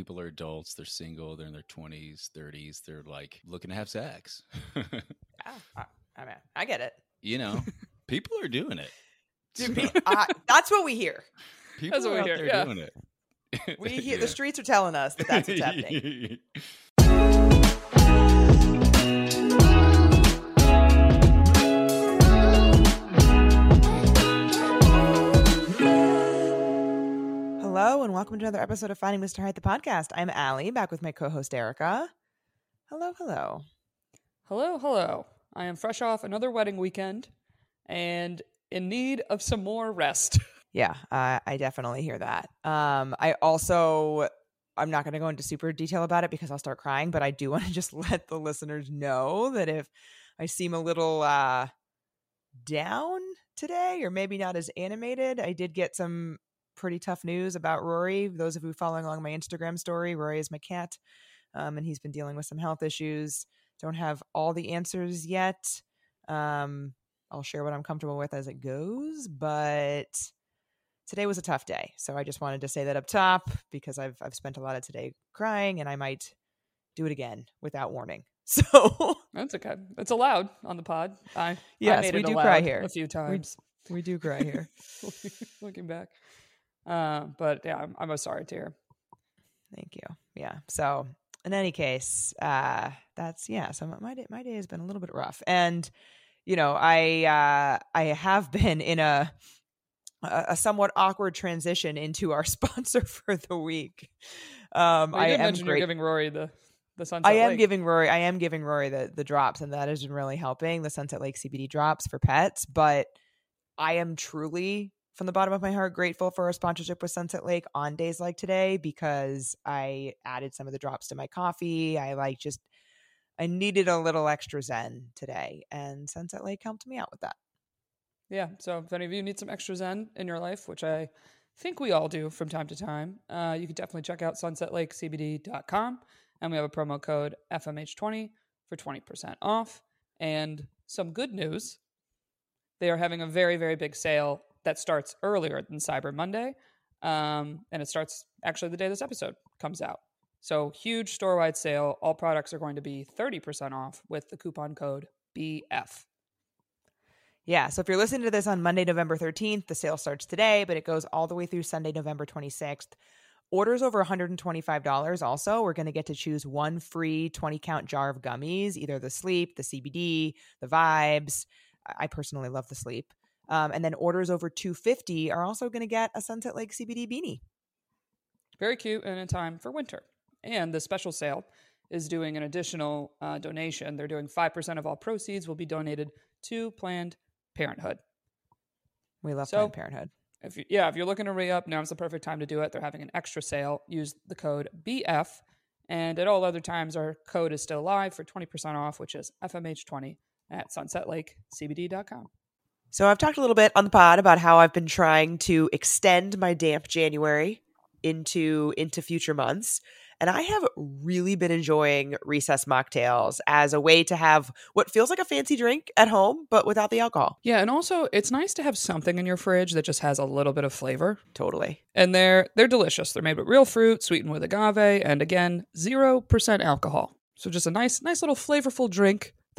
people are adults, they're single, they're in their 20s, 30s, they're like looking to have sex. yeah, I, I mean, I get it. You know, people are doing it. Dude, so, uh, that's what we hear. People that's what are we out hear. there yeah. doing it. We hear yeah. the streets are telling us that that's what's happening. Hello, and welcome to another episode of Finding Mr. Height, the podcast. I'm Ali, back with my co host, Erica. Hello, hello. Hello, hello. I am fresh off another wedding weekend and in need of some more rest. Yeah, uh, I definitely hear that. Um, I also, I'm not going to go into super detail about it because I'll start crying, but I do want to just let the listeners know that if I seem a little uh, down today or maybe not as animated, I did get some pretty tough news about Rory. Those of you following along my Instagram story, Rory is my cat, um, and he's been dealing with some health issues. Don't have all the answers yet. Um, I'll share what I'm comfortable with as it goes, but today was a tough day. So I just wanted to say that up top because I've I've spent a lot of today crying, and I might do it again without warning. So that's okay. It's allowed on the pod. I yes, I we do cry here a few times. We, we do cry here. Looking back. Uh, but yeah, I'm, I'm a sorry to hear. Thank you. Yeah. So in any case, uh, that's yeah. So my day, my day has been a little bit rough, and you know, I uh, I have been in a a somewhat awkward transition into our sponsor for the week. Um, well, I am great- you're giving Rory the the Sunset. I am Lake. giving Rory. I am giving Rory the the drops, and that has been really helping the Sunset Lake CBD drops for pets. But I am truly from the bottom of my heart grateful for our sponsorship with Sunset Lake on days like today because I added some of the drops to my coffee. I like just I needed a little extra zen today and Sunset Lake helped me out with that. Yeah, so if any of you need some extra zen in your life, which I think we all do from time to time, uh, you can definitely check out sunsetlakecbd.com and we have a promo code FMH20 for 20% off. And some good news, they are having a very, very big sale that starts earlier than Cyber Monday. Um, and it starts actually the day this episode comes out. So, huge store wide sale. All products are going to be 30% off with the coupon code BF. Yeah. So, if you're listening to this on Monday, November 13th, the sale starts today, but it goes all the way through Sunday, November 26th. Orders over $125 also, we're going to get to choose one free 20 count jar of gummies, either the sleep, the CBD, the vibes. I personally love the sleep. Um, and then orders over 250 are also going to get a Sunset Lake CBD beanie. Very cute and in time for winter. And the special sale is doing an additional uh, donation. They're doing 5% of all proceeds will be donated to Planned Parenthood. We love so, Planned Parenthood. If you, yeah, if you're looking to re up, now's the perfect time to do it. They're having an extra sale. Use the code BF. And at all other times, our code is still live for 20% off, which is FMH20 at sunsetlakecbd.com. So I've talked a little bit on the pod about how I've been trying to extend my damp January into into future months. And I have really been enjoying recess mocktails as a way to have what feels like a fancy drink at home, but without the alcohol. Yeah, and also it's nice to have something in your fridge that just has a little bit of flavor. Totally. And they're they're delicious. They're made with real fruit, sweetened with agave, and again, zero percent alcohol. So just a nice, nice little flavorful drink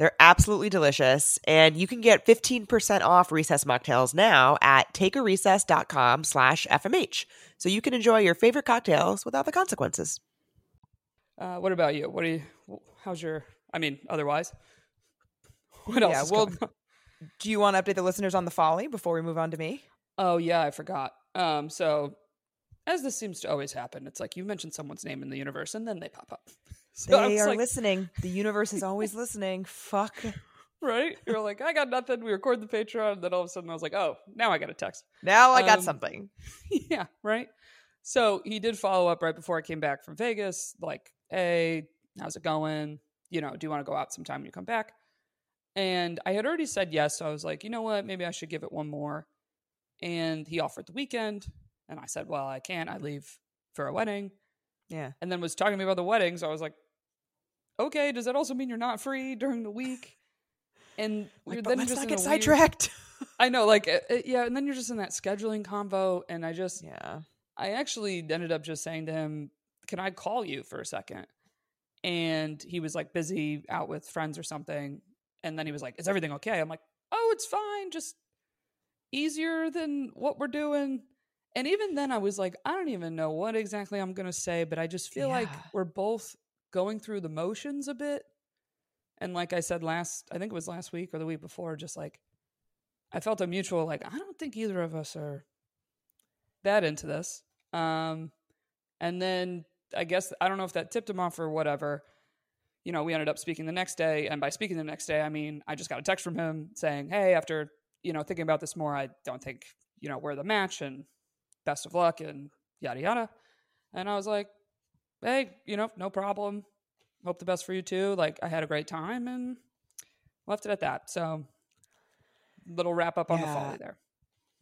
They're absolutely delicious. And you can get 15% off recess mocktails now at takearecess.com slash FMH. So you can enjoy your favorite cocktails without the consequences. Uh, what about you? What do you, how's your, I mean, otherwise? What else? Yeah, well, do you want to update the listeners on the folly before we move on to me? Oh, yeah, I forgot. Um, so as this seems to always happen, it's like you mention someone's name in the universe and then they pop up. So they are like, listening. The universe is always listening. Fuck. Right? You're like, I got nothing. We record the Patreon. And then all of a sudden I was like, oh, now I got a text. Now I got um, something. Yeah, right? So he did follow up right before I came back from Vegas, like, hey, how's it going? You know, do you want to go out sometime when you come back? And I had already said yes. So I was like, you know what? Maybe I should give it one more. And he offered the weekend. And I said, well, I can't. I leave for a wedding. Yeah. And then was talking to me about the wedding. So I was like, okay, does that also mean you're not free during the week? And Like, then let's just not get a weird- sidetracked. I know, like, uh, uh, yeah. And then you're just in that scheduling convo. And I just, yeah. I actually ended up just saying to him, "Can I call you for a second? And he was like busy out with friends or something. And then he was like, "Is everything okay?" I'm like, "Oh, it's fine. Just easier than what we're doing." And even then I was like, I don't even know what exactly I'm going to say, but I just feel like we're both going through the motions a bit. And like I said last, I think it was last week or the week before, just like I felt a mutual like I don't think either of us are that into this. Um, and then I guess I don't know if that tipped him off or whatever. You know, we ended up speaking the next day, and by speaking the next day, I mean I just got a text from him saying, "Hey, after you know thinking about this more, I don't think you know we're the match, and best of luck, and yada yada." And I was like, "Hey, you know, no problem. Hope the best for you too. Like I had a great time, and left it at that." So, little wrap up on the Yeah. folly there.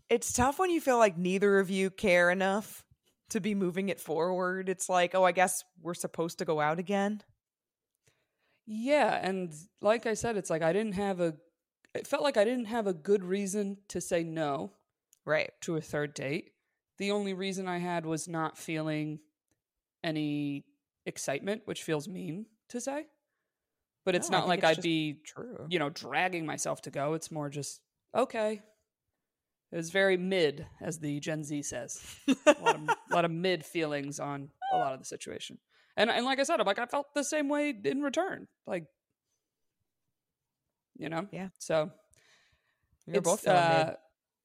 It's tough when you feel like neither of you care enough to be moving it forward. It's like, oh, I guess we're supposed to go out again. Yeah, and like I said, it's like I didn't have a. It felt like I didn't have a good reason to say no Right. to a third date. The only reason I had was not feeling any excitement, which feels mean to say. But it's No, not like it's I'd be, True. you know, dragging myself to go. It's more just okay. It was very mid, as the Gen Z says. a lot of, lot of mid feelings on a lot of the situation. And and like I said, I'm like I felt the same way in return. Like you know? Yeah. So You're both uh.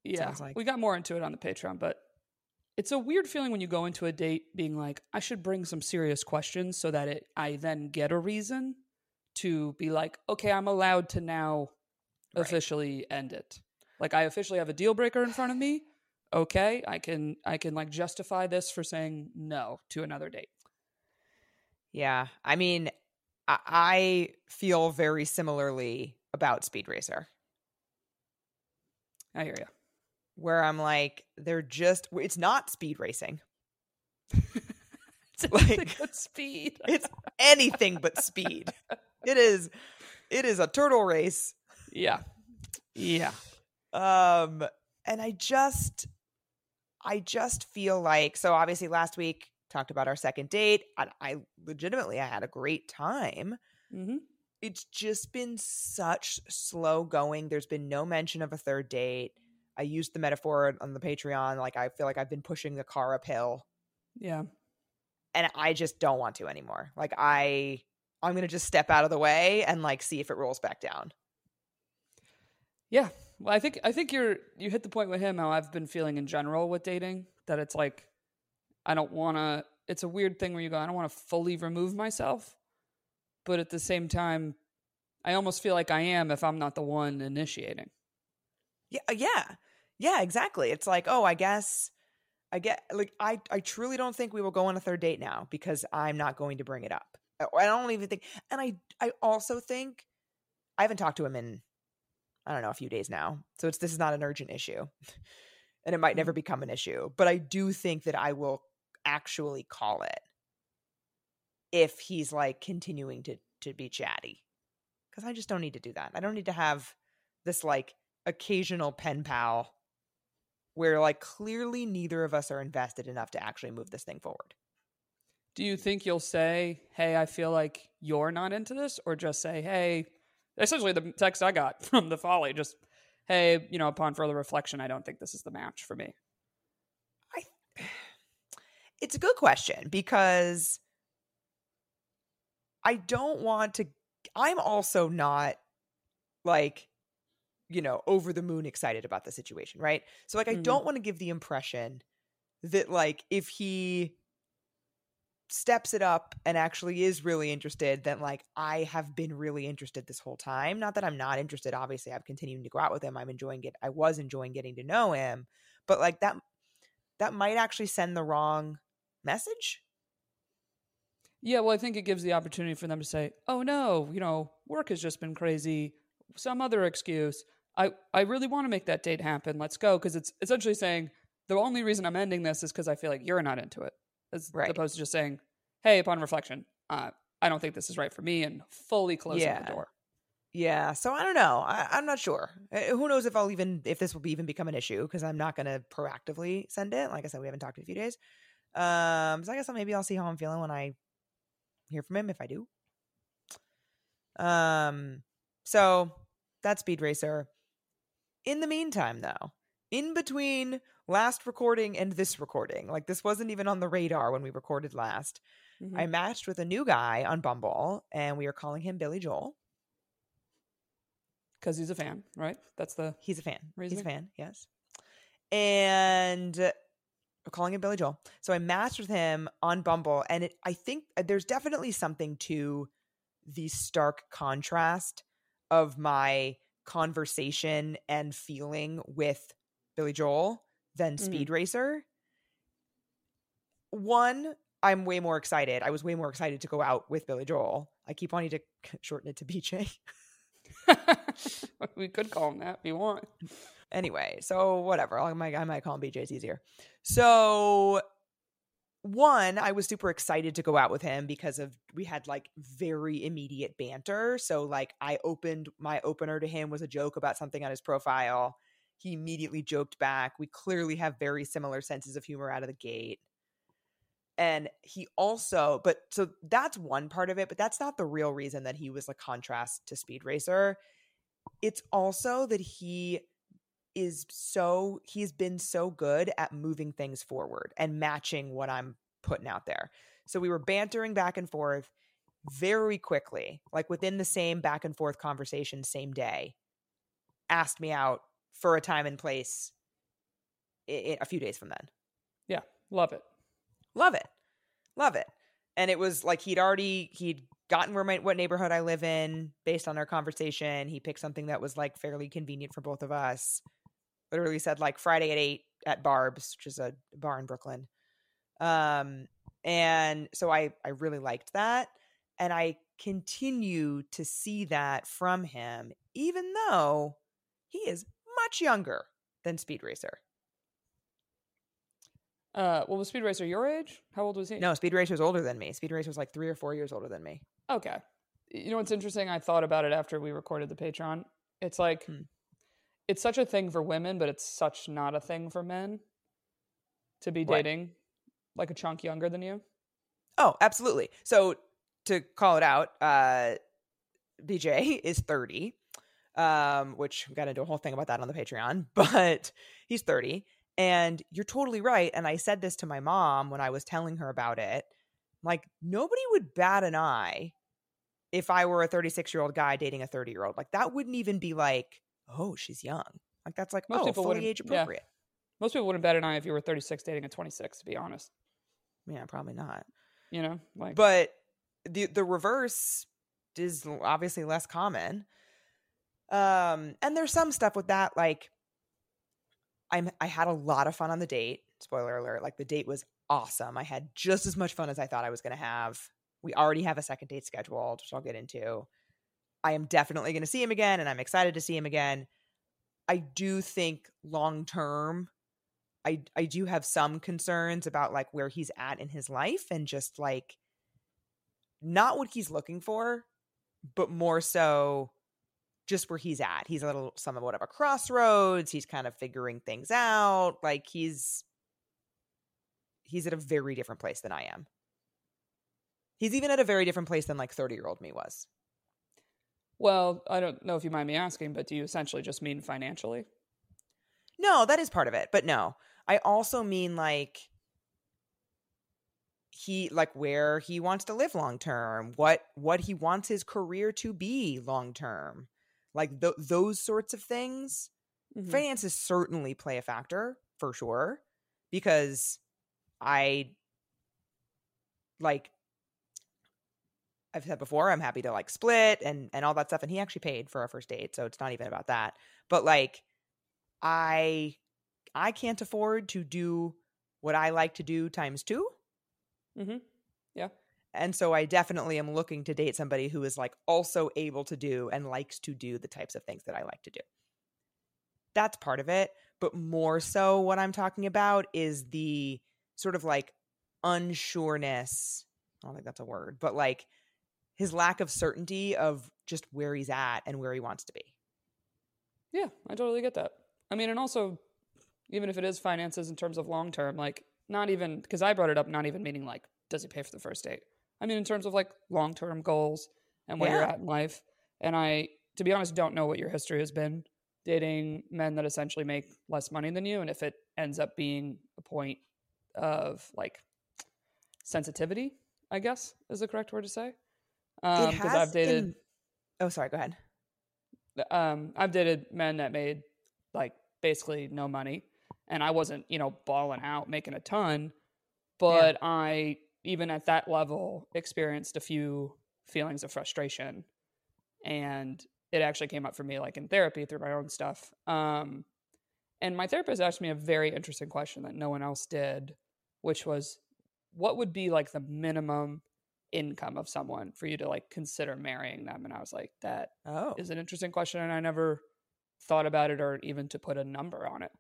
Yeah. like. We got more into it on the Patreon, but it's a weird feeling when you go into a date being like, I should bring some serious questions so that it I then get a reason to be like, okay, I'm allowed to now Right. officially end it. Like I officially have a deal breaker in front of me. Okay, I can I can like justify this for saying no to another date. Yeah. I mean, I, I feel very similarly about Speed Racer, I hear you. Where I'm like, they're just, it's not speed racing. It's Like- speed. It's anything but speed. It is, it is a turtle race. yeah. Yeah. Um, and I just, I just feel like, so obviously last week talked about our second date. I, I legitimately, I had a great time. hmm it's just been such slow going. There's been no mention of a third date. I used the metaphor on the Patreon. Like, I feel like I've been pushing the car uphill Yeah. and I just don't want to anymore. Like, I, I'm going to just step out of the way and like see if it rolls back down. Yeah. Well, I think I think you're you hit the point with him how I've been feeling in general with dating that it's like I don't want to it's a weird thing where you go I don't want to fully remove myself, but at the same time I almost feel like I am if I'm not the one initiating. Yeah. uh, Yeah. Yeah, exactly. It's like, oh, I guess I get like I I truly don't think we will go on a third date now because I'm not going to bring it up. I I don't even think and I I also think I haven't talked to him in I don't know a few days now. So it's this is not an urgent issue. And it might never mm. become an issue, but I do think that I will actually call it if he's like continuing to to be chatty. Cuz I just don't need to do that. I don't need to have this like occasional pen pal where like clearly neither of us are invested enough to actually move this thing forward. Do you think you'll say, "Hey, I feel like you're not into this," or just say, "Hey," essentially the text I got from the folly, just, "Hey, you know, upon further reflection, I don't think this is the match for me." I, It's a good question because I don't want to I'm also not like you know over the moon excited about the situation, right? So like I Mhm. don't want to give the impression that like if he steps it up and actually is really interested then like I have been really interested this whole time. Not that I'm not interested, obviously I've continued to go out with him. I'm enjoying it. I was enjoying getting to know him, but like that that might actually send the wrong message. Yeah, well, I think it gives the opportunity for them to say, "Oh no, you know, work has just been crazy. Some other excuse. I I really want to make that date happen. Let's go because it's essentially saying the only reason I'm ending this is because I feel like you're not into it, as Right. opposed to just saying, "Hey, upon reflection, uh, I don't think this is right for me," and fully closing Yeah. the door. Yeah, so I don't know. I, I'm not sure. Uh, Who knows if I'll even if this will be, even become an issue because I'm not going to proactively send it. Like I said, we haven't talked in a few days. Um, so I guess I'll, maybe I'll see how I'm feeling when I hear from him if I do. Um, so that's Speed Racer. In the meantime, though, in between last recording and this recording, like this wasn't even on the radar when we recorded last. Mhm. I matched with a new guy on Bumble, and we are calling him Billy Joel. because he's a fan, right? That's the He's a fan. He's a fan, yes. And we're calling him Billy Joel. So I matched with him on Bumble, and it, I think uh, there's definitely something to the stark contrast of my conversation and feeling with Billy Joel than. Speed mm-hmm. Racer. One, I'm way more excited. I was way more excited to go out with Billy Joel. I keep wanting to shorten it to BJ. we could call him that if you want. anyway, so whatever. I might, I might call him BJ. It's easier. So, one, I was super excited to go out with him because of we had like very immediate banter. So, like, I opened my opener to him was a joke about something on his profile. He immediately joked back. We clearly have very similar senses of humor out of the gate. And he also, but so that's one part of it, but that's not the real reason that he was a contrast to Speed Racer. It's also that he is so he's been so good at moving things forward and matching what I'm putting out there. So we were bantering back and forth very quickly, like within the same back and forth conversation, same day, asked me out for a time and place a few days from then. Yeah, love it. Love it. Love it. And it was like he'd already he'd gotten where my what neighborhood I live in based on our conversation. He picked something that was like fairly convenient for both of us. Literally said like Friday at eight at Barb's, which is a bar in Brooklyn. Um and so I I really liked that. And I continue to see that from him, even though he is much younger than Speed Racer. Uh, well, was Speed Racer your age? How old was he? No, Speed Racer was older than me. Speed Racer was like three or four years older than me. Okay. You know what's interesting? I thought about it after we recorded the Patreon. It's like Hmm. It's such a thing for women, but it's such not a thing for men to be What? dating like a chunk younger than you. Oh, absolutely. So to call it out, uh, BJ is 30, um, which we got into a whole thing about that on the Patreon, but he's 30. And you're totally right. And I said this to my mom when I was telling her about it. Like, nobody would bat an eye if I were a 36 year old guy dating a 30 year old. Like, that wouldn't even be like, oh, she's young. Like, that's like, Most oh, people fully age yeah. appropriate. Most people wouldn't bet an eye if you were 36 dating a 26, to be honest. yeah probably not. You know, like but the the reverse is obviously less common um and there's some stuff with that like i'm i had a lot of fun on the date spoiler alert like the date was awesome i had just as much fun as i thought i was going to have we already have a second date scheduled which i'll get into i am definitely going to see him again and i'm excited to see him again i do think long term I I do have some concerns about like where he's at in his life and just like not what he's looking for, but more so just where he's at. He's a little somewhat of a crossroads. He's kind of figuring things out. Like he's he's at a very different place than I am. He's even at a very different place than like 30 year old me was. Well, I don't know if you mind me asking, but do you essentially just mean financially? No, that is part of it, but no. I also mean like he like where he wants to live long term, what what he wants his career to be long term. Like th- those sorts of things. Mhm. Finances certainly play a factor for sure because I like I've said before, I'm happy to like split and and all that stuff and he actually paid for our first date, so it's not even about that. But like I I can't afford to do what I like to do times 2. mm-hmm. Yeah. And so I definitely am looking to date somebody who is like also able to do and likes to do the types of things that I like to do. That's part of it. But more so, what I'm talking about is the sort of like unsureness. I don't think that's a word, but like his lack of certainty of just where he's at and where he wants to be. Yeah, I totally get that. I mean, and also, even if it is finances in terms of long term, like not even because I brought it up, not even meaning like, does he pay for the first date? I mean, in terms of like long term goals and where you're at in life. And I, to be honest, don't know what your history has been dating men that essentially make less money than you. And if it ends up being a point of like sensitivity, I guess is the correct word to say. Um, it because has I've dated in- Oh, sorry. Go ahead. um, I've dated men that made like basically no money, and I wasn't, you know, balling out making a ton, but I even at that level experienced a few feelings of frustration, and it actually came up for me like in therapy through my own stuff. Um, and my therapist asked me a very interesting question that no one else did, which was, what would be like the minimum income of someone for you to like consider marrying them? And I was like, that Oh, is an interesting question and i never thought about it or even to put a number on it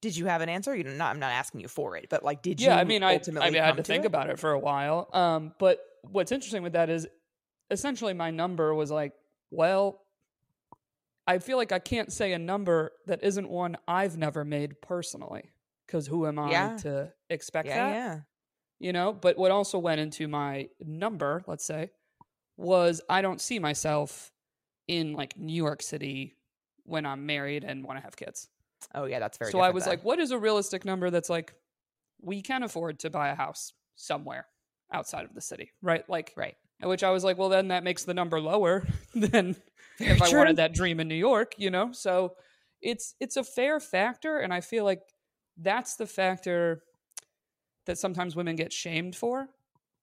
did you have an answer? You not. I'm not asking you for it, but like, did you? yeah i mean i, I mean, I had come to think it? about it for a while um but what's interesting with that is essentially my number was like well i feel like i can't say a number that isn't one i've never made personally because who am i Yeah. to expect Yeah, that yeah. You know but what also went into my number let's say was i don't see myself in like new york city when i'm married and want to have kids Oh, yeah. That's very. so i was then. like what is a realistic number that's like we can afford to buy a house somewhere outside of the city right like right. which i was like well then that makes the number lower than Very if i true. wanted that dream in new york you know so it's it's a fair factor and i feel like that's the factor that sometimes women get shamed for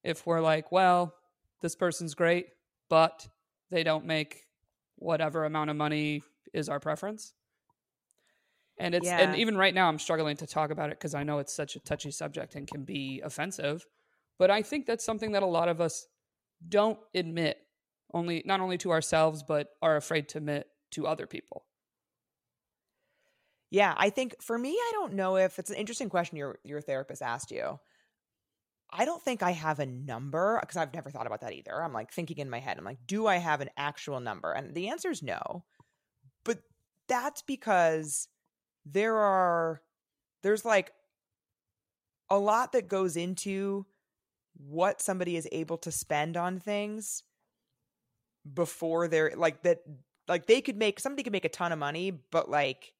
if we're like well this person's great but they don't make whatever amount of money is our preference. And it's and even right now i'm struggling to talk about it because i know it's such a touchy subject and can be offensive but i think that's something that a lot of us don't admit only not only to ourselves but are afraid to admit to other people Yeah, I think for me, I don't know if it's an interesting question your your therapist asked you. I don't think I have a number because I've never thought about that either. I'm like thinking in my head, I'm like, do I have an actual number? And the answer is no. But that's because there are there's like a lot that goes into what somebody is able to spend on things before they're like that like they could make somebody could make a ton of money but like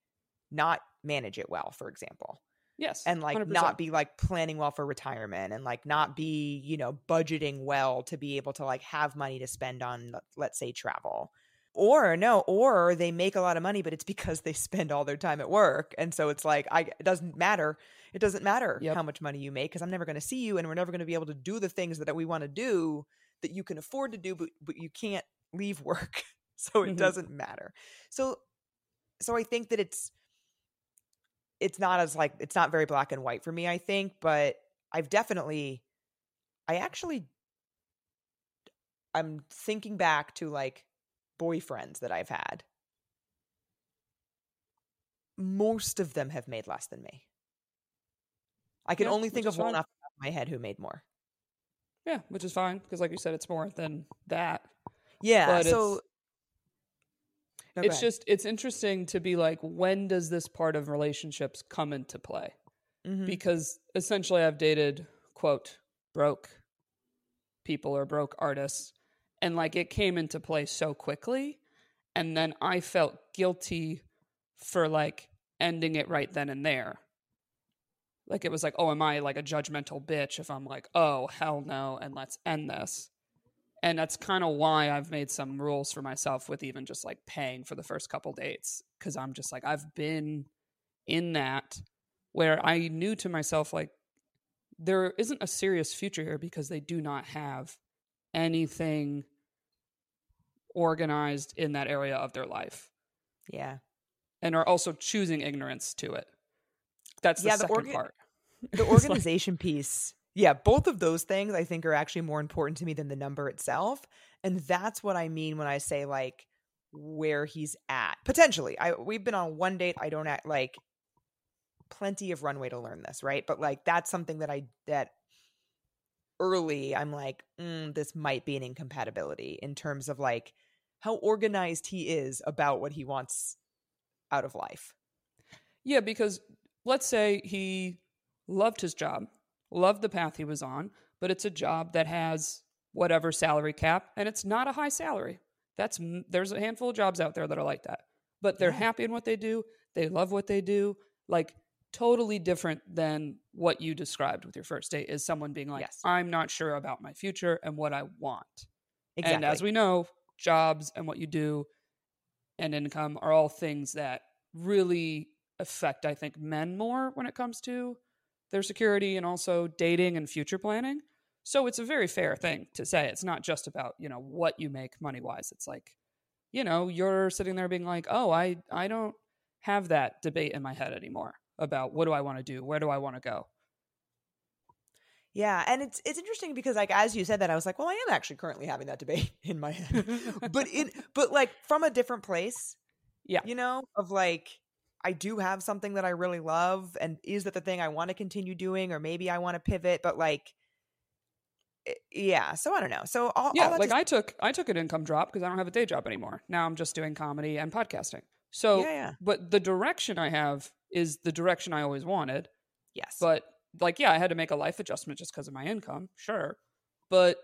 not manage it well for example yes and like 100%. not be like planning well for retirement and like not be you know budgeting well to be able to like have money to spend on let- let's say travel or no or they make a lot of money but it's because they spend all their time at work and so it's like i it doesn't matter it doesn't matter Yep. how much money you make because i'm never going to see you and we're never going to be able to do the things that we want to do that you can afford to do but but you can't leave work so it Mhm. doesn't matter so so i think that it's it's not as like it's not very black and white for me i think but i've definitely i actually i'm thinking back to like boyfriends that i've had. Most of them have made less than me. I can Yeah, only think of one fine. off the top of my head who made more. Yeah which is fine because like you said it's more than that. Yeah But so it's- it's just it's interesting to be like when does this part of relationships come into play Mhm. because essentially I've dated quote broke people or broke artists and like it came into play so quickly and then I felt guilty for like ending it right then and there. Like it was like, oh, am I like a judgmental bitch if I'm like, oh, hell no, and let's end this. And that's kind of why I've made some rules for myself with even just like paying for the first couple dates. Cause I'm just like, I've been in that where I knew to myself, like, there isn't a serious future here because they do not have anything organized in that area of their life yeah and are also choosing ignorance to it. That's the Yeah, the second orga- part. the It's like- organization piece yeah, both of those things I think are actually more important to me than the number itself. And that's what I mean when I say like where he's at. Potentially. I we've been on one date. I don't act like plenty of runway to learn this, right? But like that's something that I that early I'm like, mm, this might be an incompatibility in terms of like how organized he is about what he wants out of life. Yeah, because let's say he loved his job, loved the path he was on, but it's a job that has whatever salary cap and it's not a high salary. That's there's a handful of jobs out there that are like that. But they're happy in what they do, they love what they do. Like totally different than what you described with your first date is someone being like, yes. I'm not sure about my future and what I want. Exactly. And as we know, jobs and what you do and income are all things that really affect, I think, men more when it comes to their security and also dating and future planning. So it's a very fair thing to say. It's not just about, you know, what you make money wise. It's like, you know, you're sitting there being like, oh, I, I don't have that debate in my head anymore about what do I want to do? Where do I want to go? Yeah, and it's it's interesting because like as you said that I was like, well, I am actually currently having that debate in my head. but in but like from a different place. Yeah. You know, of like I do have something that I really love and is that the thing I want to continue doing or maybe I want to pivot, but like eh, yeah, so I don't know. So all, yeah, all like I took I took an income drop because I don't have a day job anymore. Now I'm just doing comedy and podcasting. So, yeah, yeah. but the direction I have is the direction I always wanted. Yes. But like, yeah, I had to make a life adjustment just because of my income, sure. But,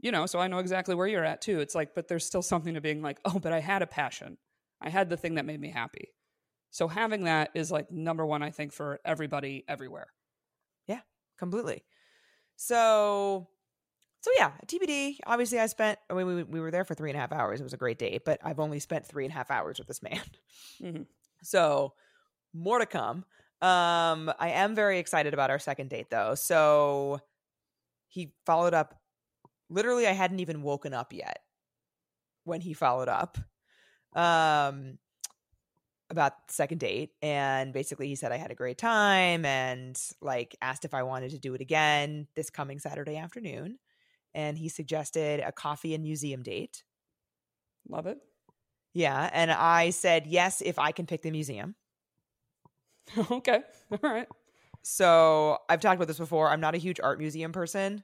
you know, so I know exactly where you're at too. It's like, but there's still something to being like, oh, but I had a passion. I had the thing that made me happy. So having that is like number one, I think, for everybody everywhere. Yeah, completely. So, so yeah, TBD. Obviously, I spent. I mean, we we were there for three and a half hours. It was a great date, but I've only spent three and a half hours with this man. Mm-hmm. So more to come. Um, I am very excited about our second date though. So he followed up. Literally, I hadn't even woken up yet when he followed up. Um, about second date and basically he said I had a great time and like asked if I wanted to do it again this coming Saturday afternoon and he suggested a coffee and museum date. Love it. Yeah, and I said yes if I can pick the museum. okay. All right. So I've talked about this before. I'm not a huge art museum person.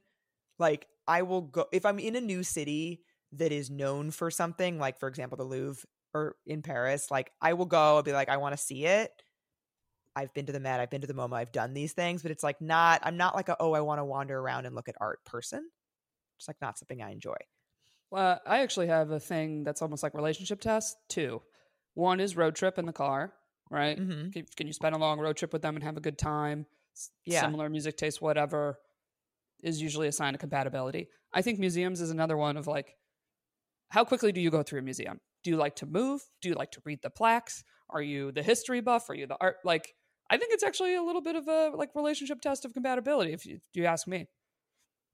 Like I will go if I'm in a new city that is known for something, like for example the Louvre or in Paris, like I will go and be like, I want to see it. I've been to the Met, I've been to the MoMA, I've done these things, but it's like not I'm not like a oh I want to wander around and look at art person. It's like not something I enjoy. Well, I actually have a thing that's almost like relationship test too. One is road trip in the car right? Mm-hmm. Can, can, you spend a long road trip with them and have a good time? Yeah. Similar music taste, whatever, is usually a sign of compatibility. I think museums is another one of like, how quickly do you go through a museum? Do you like to move? Do you like to read the plaques? Are you the history buff? Are you the art? Like, I think it's actually a little bit of a like relationship test of compatibility, if you, if you ask me.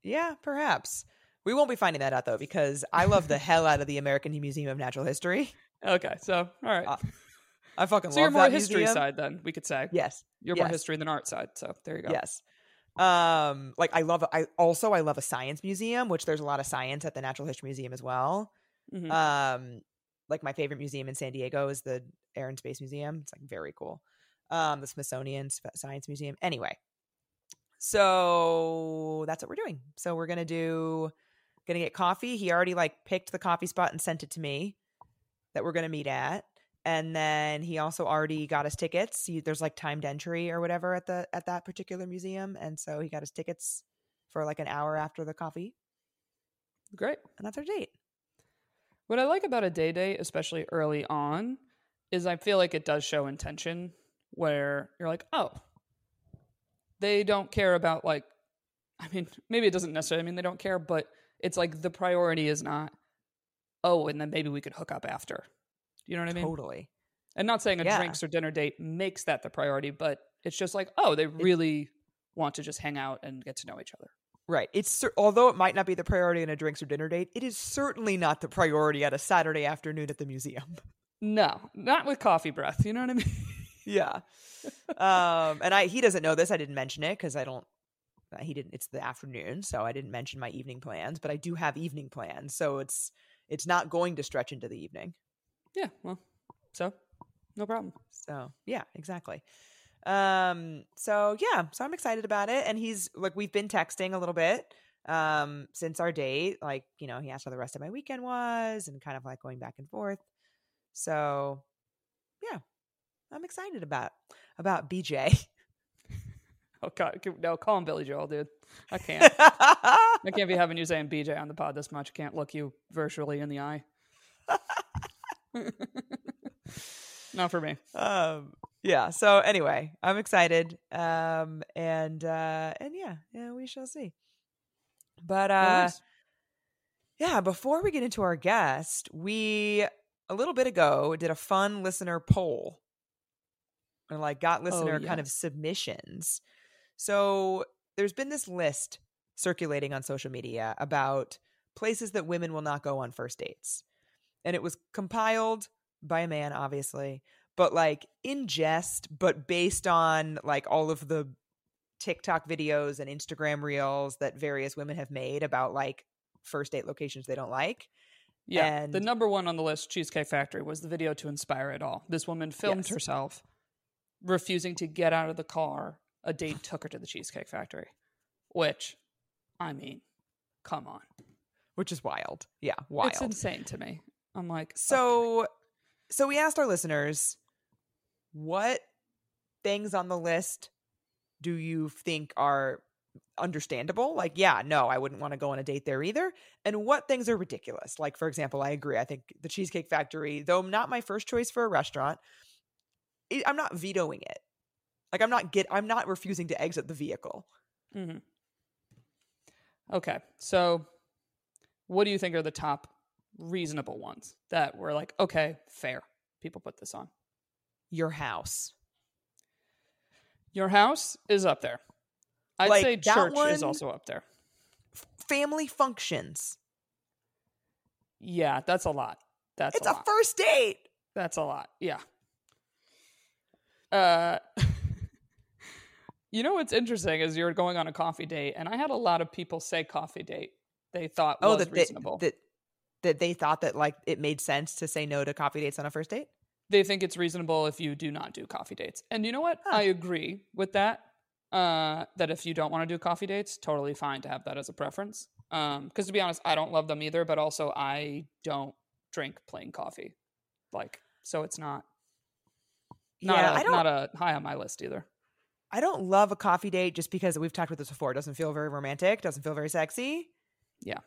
Yeah, perhaps. We won't be finding that out though, because I love the hell out of the American Museum of Natural History. Okay, so all right. Uh, I fucking so love you're more history museum. side then we could say yes you're yes. more history than art side so there you go yes um like i love i also i love a science museum which there's a lot of science at the natural history museum as well mm-hmm. um like my favorite museum in san diego is the air and space museum it's like very cool um the smithsonian science museum anyway so that's what we're doing so we're gonna do gonna get coffee he already like picked the coffee spot and sent it to me that we're gonna meet at and then he also already got his tickets. He, there's like timed entry or whatever at the at that particular museum, and so he got his tickets for like an hour after the coffee. Great, and that's our date. What I like about a day date, especially early on, is I feel like it does show intention where you're like, oh, they don't care about like, I mean, maybe it doesn't necessarily mean they don't care, but it's like the priority is not, oh, and then maybe we could hook up after you know what I mean? Totally. And not saying a yeah. drinks or dinner date makes that the priority, but it's just like, oh, they really it, want to just hang out and get to know each other. Right. It's although it might not be the priority in a drinks or dinner date, it is certainly not the priority at a Saturday afternoon at the museum. No, not with coffee breath. You know what I mean? yeah. Um, and I he doesn't know this. I didn't mention it because I don't Uh, He didn't. It's the afternoon, so I didn't mention my evening plans. But I do have evening plans, so it's it's not going to stretch into the evening. Yeah, well, so no problem. So yeah, exactly. Um, so yeah, so I'm excited about it. And he's like, we've been texting a little bit um since our date. Like, you know, he asked how the rest of my weekend was and kind of like going back and forth. So yeah, I'm excited about about BJ. Oh God, no, call him Billy Joel, dude. I can't. I can't be having you saying BJ on the pod this much. Can't look you virtually in the eye. Not for me. um yeah so anyway i'm excited um and uh and yeah yeah we shall see. But Oh, uh yeah before we get into our guest we a little bit ago did a fun listener poll. And like got listener kind of submissions. So there's been this list circulating on social media about places that women will not go on first dates. And it was compiled by a man obviously but like in jest but based on like all of the tiktok videos and instagram reels that various women have made about like first date locations they don't like Yeah, the number one on the list, Cheesecake Factory, was the video to inspire it all. This woman filmed Yes. herself refusing to get out of the car. A date took her to the Cheesecake Factory, which, I mean, come on, which is wild yeah wild it's insane to me. I'm like, okay. So, so we asked our listeners, what things on the list do you think are understandable? Like, yeah, no, I wouldn't want to go on a date there either. And what things are ridiculous? Like, for example, I agree. I think the Cheesecake Factory, though not my first choice for a restaurant, it, I'm not vetoing it. Like, I'm not get, I'm not refusing to exit the vehicle. mm-hmm. Okay, so what do you think are the top reasonable ones that were like, okay, fair? People put this on. Your house, Your house is up there. I'd Like, say church is also up there. family functions. Yeah, that's a lot. That's it's a a lot. first date. That's a lot. Yeah. Uh You know what's interesting is you're going on a coffee date and I had a lot of people say coffee date. They thought oh was that reasonable. They, that that they thought that like it made sense to say no to coffee dates on a first date they think it's reasonable if you do not do coffee dates. And you know what? Huh. I agree with that. Uh, that if you don't want to do coffee dates, totally fine to have that as a preference. Um, because to be honest, I don't love them either, but also I don't drink plain coffee. Like, so it's not not yeah a, i don't not a high on my list either. i don't love a coffee date just because we've talked about this before it doesn't feel very romantic doesn't feel very sexy Yeah.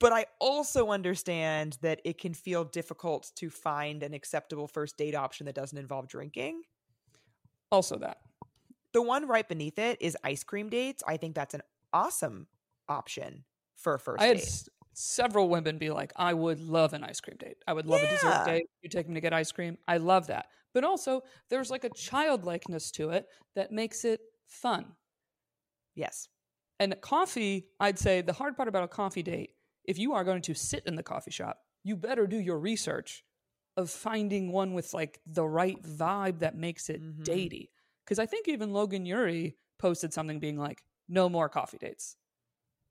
But i also understand that it can feel difficult to find an acceptable first date option that doesn't involve drinking Also that. the one right beneath it is ice cream dates i think that's an awesome option for a first I had date s- several women be like, I would love an ice cream date. I would love a dessert date. You take me to get ice cream. I love that. But also, there's like a childlikeness to it that makes it fun. yes And coffee, I'd say the hard part about a coffee date, if you are going to sit in the coffee shop, you better do your research of finding one with like the right vibe that makes it Mhm. datey. Because I think even Logan Ury posted something being like, no more coffee dates.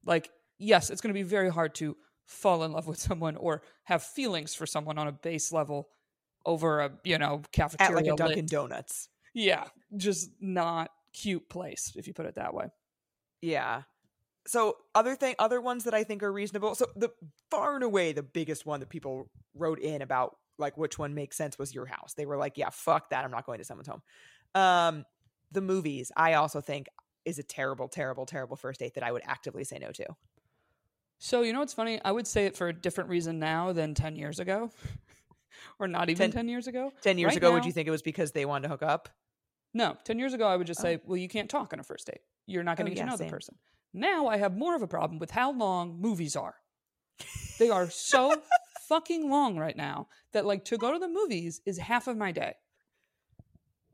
Like, yes, it's going to be very hard to fall in love with someone or have feelings for someone on a base level over a, you know, at cafeteria. like a lit- dunkin donuts Yeah, just not cute place, if you put it that way. Yeah. So other thing other ones that I think are reasonable. So the far and away the biggest one that people wrote in about like which one makes sense was your house. They were like, yeah, fuck that. I'm not going to someone's home. Um the movies, I also think is a terrible, terrible, terrible first date that I would actively say no to. So you know what's funny? I would say it for a different reason now than ten years ago, or not even 10 ten, years ago. Ten years Right ago, would you think it was because they wanted to hook up? No, ten years ago I would just Oh. say, well, you can't talk on a first date. You're not going Oh, to get yeah, to know same. the person. Now I have more of a problem with how long movies are. They are so fucking long right now that like to go to the movies is half of my day.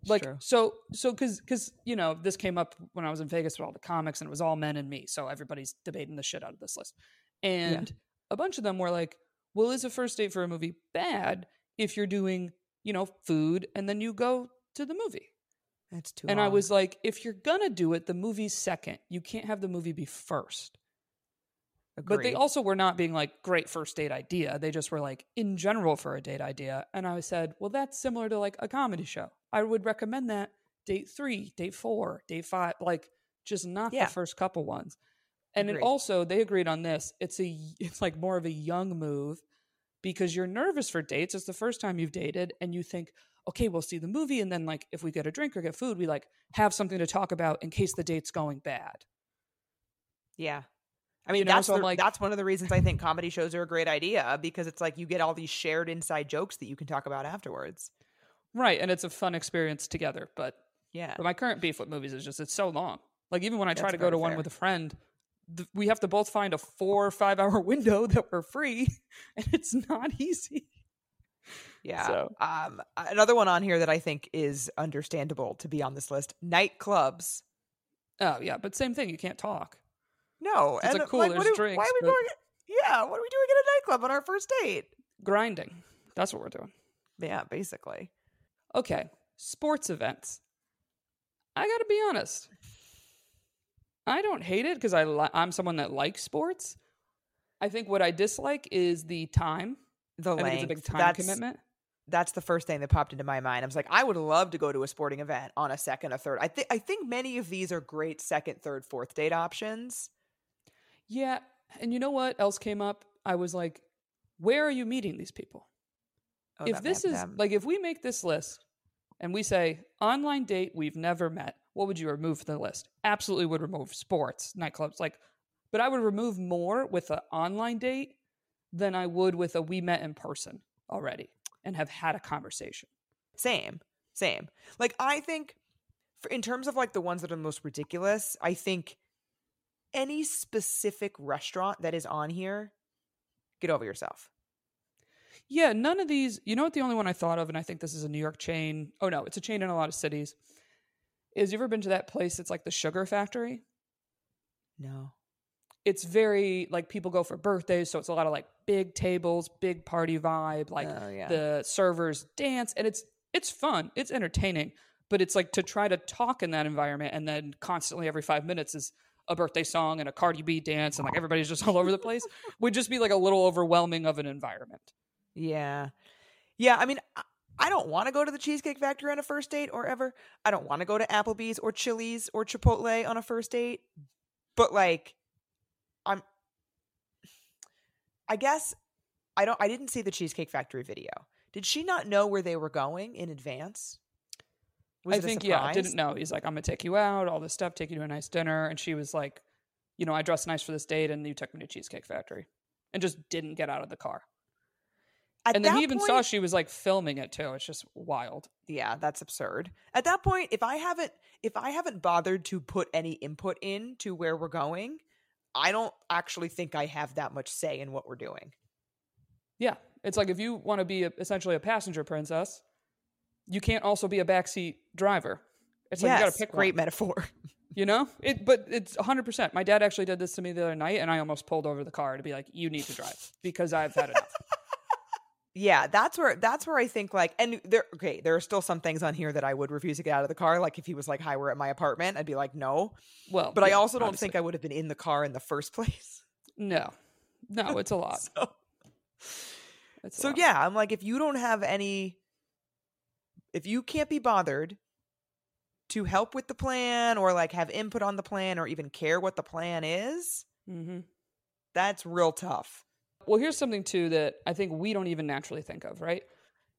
Like true. so so because because you know this came up when i was in vegas with all the comics and it was all men and me so everybody's debating the shit out of this list and a bunch of them were like well is a first date for a movie bad if you're doing you know food and then you go to the movie It's too and I was like, if you're gonna do it, the movie's second. You can't have the movie be first. But they also were not being like great first date idea. They just were like in general for a date idea. And I said, well, that's similar to like a comedy show. I would recommend that date three, date four, date five, like just not Yeah. the first couple ones. And it also they agreed on this. It's a it's like more of a young move because you're nervous for dates. It's the first time you've dated, and you think, okay, we'll see the movie, and then like if we get a drink or get food, we like have something to talk about in case the date's going bad. Yeah. I mean, You know, that's so the- like- that's one of the reasons I think comedy shows are a great idea because it's like you get all these shared inside jokes that you can talk about afterwards. Right, and it's a fun experience together. But Yeah. But my current beef with movies is just it's so long. Like even when I try to go to one with a friend, th- we have to both find a four or five hour window that we're free, and it's not easy. Yeah. So- Um another one on here that I think is understandable to be on this list, nightclubs. Oh yeah, but same thing. You can't talk. No. It's and like, cool, what there's do- drinks, Why are we doing? Yeah, what are we doing at a nightclub on our first date? Grinding. That's what we're doing. Yeah, basically. Okay, sports events. I got to be honest. I don't hate it because I li- I'm someone that likes sports. I think what I dislike is the time. The I think length. it's a big time that's, commitment. That's the first thing that popped into my mind. I was like, I would love to go to a sporting event on a second, a third. I think I think many of these are great second, third, fourth date options. Yeah, and you know what else came up? I was like, where are you meeting these people? Oh, if this is them. like if we make this list and we say online date we've never met, what would you remove from the list? Absolutely would remove sports, nightclubs, like but I would remove more with an online date than I would with a we met in person already and have had a conversation. Same, same. Like I think, for in terms of like the ones that are the most ridiculous, I think any specific restaurant that is on here, get over yourself. Yeah, none of these. You know what? The only one I thought of, and I think this is a New York chain. Oh no, it's a chain in a lot of cities. Is you ever been to that place? It's like the Sugar Factory. No. It's very like people go for birthdays, so it's a lot of like big tables, big party vibe. Like oh yeah. the servers dance, and it's it's fun, it's entertaining. But it's like to try to talk in that environment, and then constantly every five minutes is a birthday song and a Cardi B dance, and like everybody's just all over the place. Would just be like a little overwhelming of an environment. Yeah. Yeah, I mean I- I don't want to go to the Cheesecake Factory on a first date or ever. I don't want to go to Applebee's or Chili's or Chipotle on a first date. But like I'm I guess I don't I didn't see the Cheesecake Factory video. Did she not know where they were going in advance? Was I think yeah, didn't know. He's like, I'm gonna take you out, all this stuff, take you to a nice dinner, and she was like, you know, I dressed nice for this date, and you took me to Cheesecake Factory, and just didn't get out of the car. At and then he even saw she was like filming it too. It's just wild. yeah that's absurd at that point if i haven't if i haven't bothered to put any input in to where we're going i don't actually think i have that much say in what we're doing Yeah, it's like if you want to be a, essentially a passenger princess, you can't also be a backseat driver. It's like you got to pick great one. metaphor You know, it. But it's 100. percent My dad actually did this to me the other night, and I almost pulled over the car to be like, "You need to drive because I've had enough." Yeah that's where that's where i think like and there okay there are still some things on here that i would refuse to get out of the car like if he was like hi we're at my apartment i'd be like no Well, but i also don't obviously. think i would have been in the car in the first place no, no, it's a lot. so It's a So lot. yeah, I'm like, if you don't have any, if you can't be bothered to help with the plan or like have input on the plan or even care what the plan is, mm-hmm. that's real tough. Well, here's something too that I think we don't even naturally think of, right?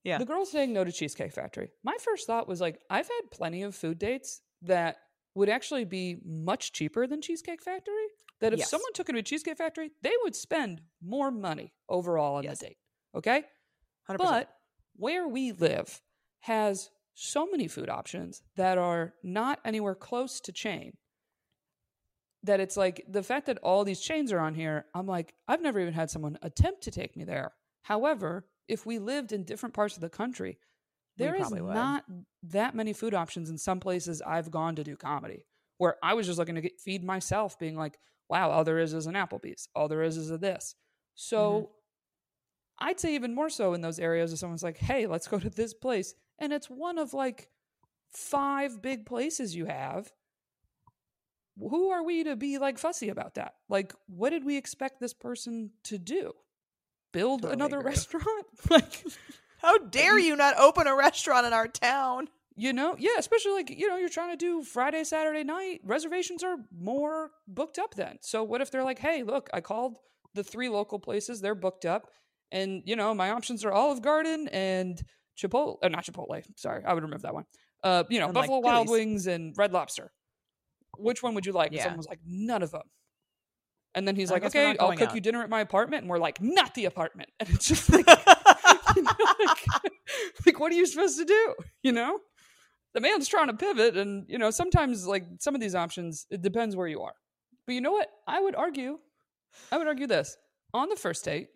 Yeah. The girl saying no to Cheesecake Factory. My first thought was like, I've had plenty of food dates that would actually be much cheaper than Cheesecake Factory. That if Yes. someone took me to Cheesecake Factory, they would spend more money overall on Yes. the date. Okay? 100%. But where we live has so many food options that are not anywhere close to chain that it's like the fact that all these chains are on here, I'm like, I've never even had someone attempt to take me there. However, if we lived in different parts of the country, there is would. not that many food options in some places I've gone to do comedy where I was just looking to get, feed myself, being like, wow, all there is is an Applebee's, all there is is a this. So Mm-hmm. I'd say even more so in those areas if someone's like, hey, let's go to this place. And it's one of like five big places you have, who are we to be like fussy about that? Like, what did we expect this person to do? Build Totally another agree. restaurant? like, How dare you not open a restaurant in our town? you know, yeah, especially like, you know, you're trying to do Friday, Saturday night. Reservations are more booked up then. So, what if they're like, hey, look, I called the three local places, they're booked up. And, you know, my options are Olive Garden and Chipotle, uh, not Chipotle, sorry, I would remove that one. Uh, you know, like, Buffalo Wild Chili's. Wings and Red Lobster. Which one would you like? And Yeah. someone was like, none of them. And then he's I like, okay, I'll cook out. you dinner at my apartment. And we're like, not the apartment. And it's just like, you know, like, like, what are you supposed to do? You know? The man's trying to pivot. And, you know, sometimes, like, some of these options, it depends where you are. But you know what? I would argue, I would argue this on the first date,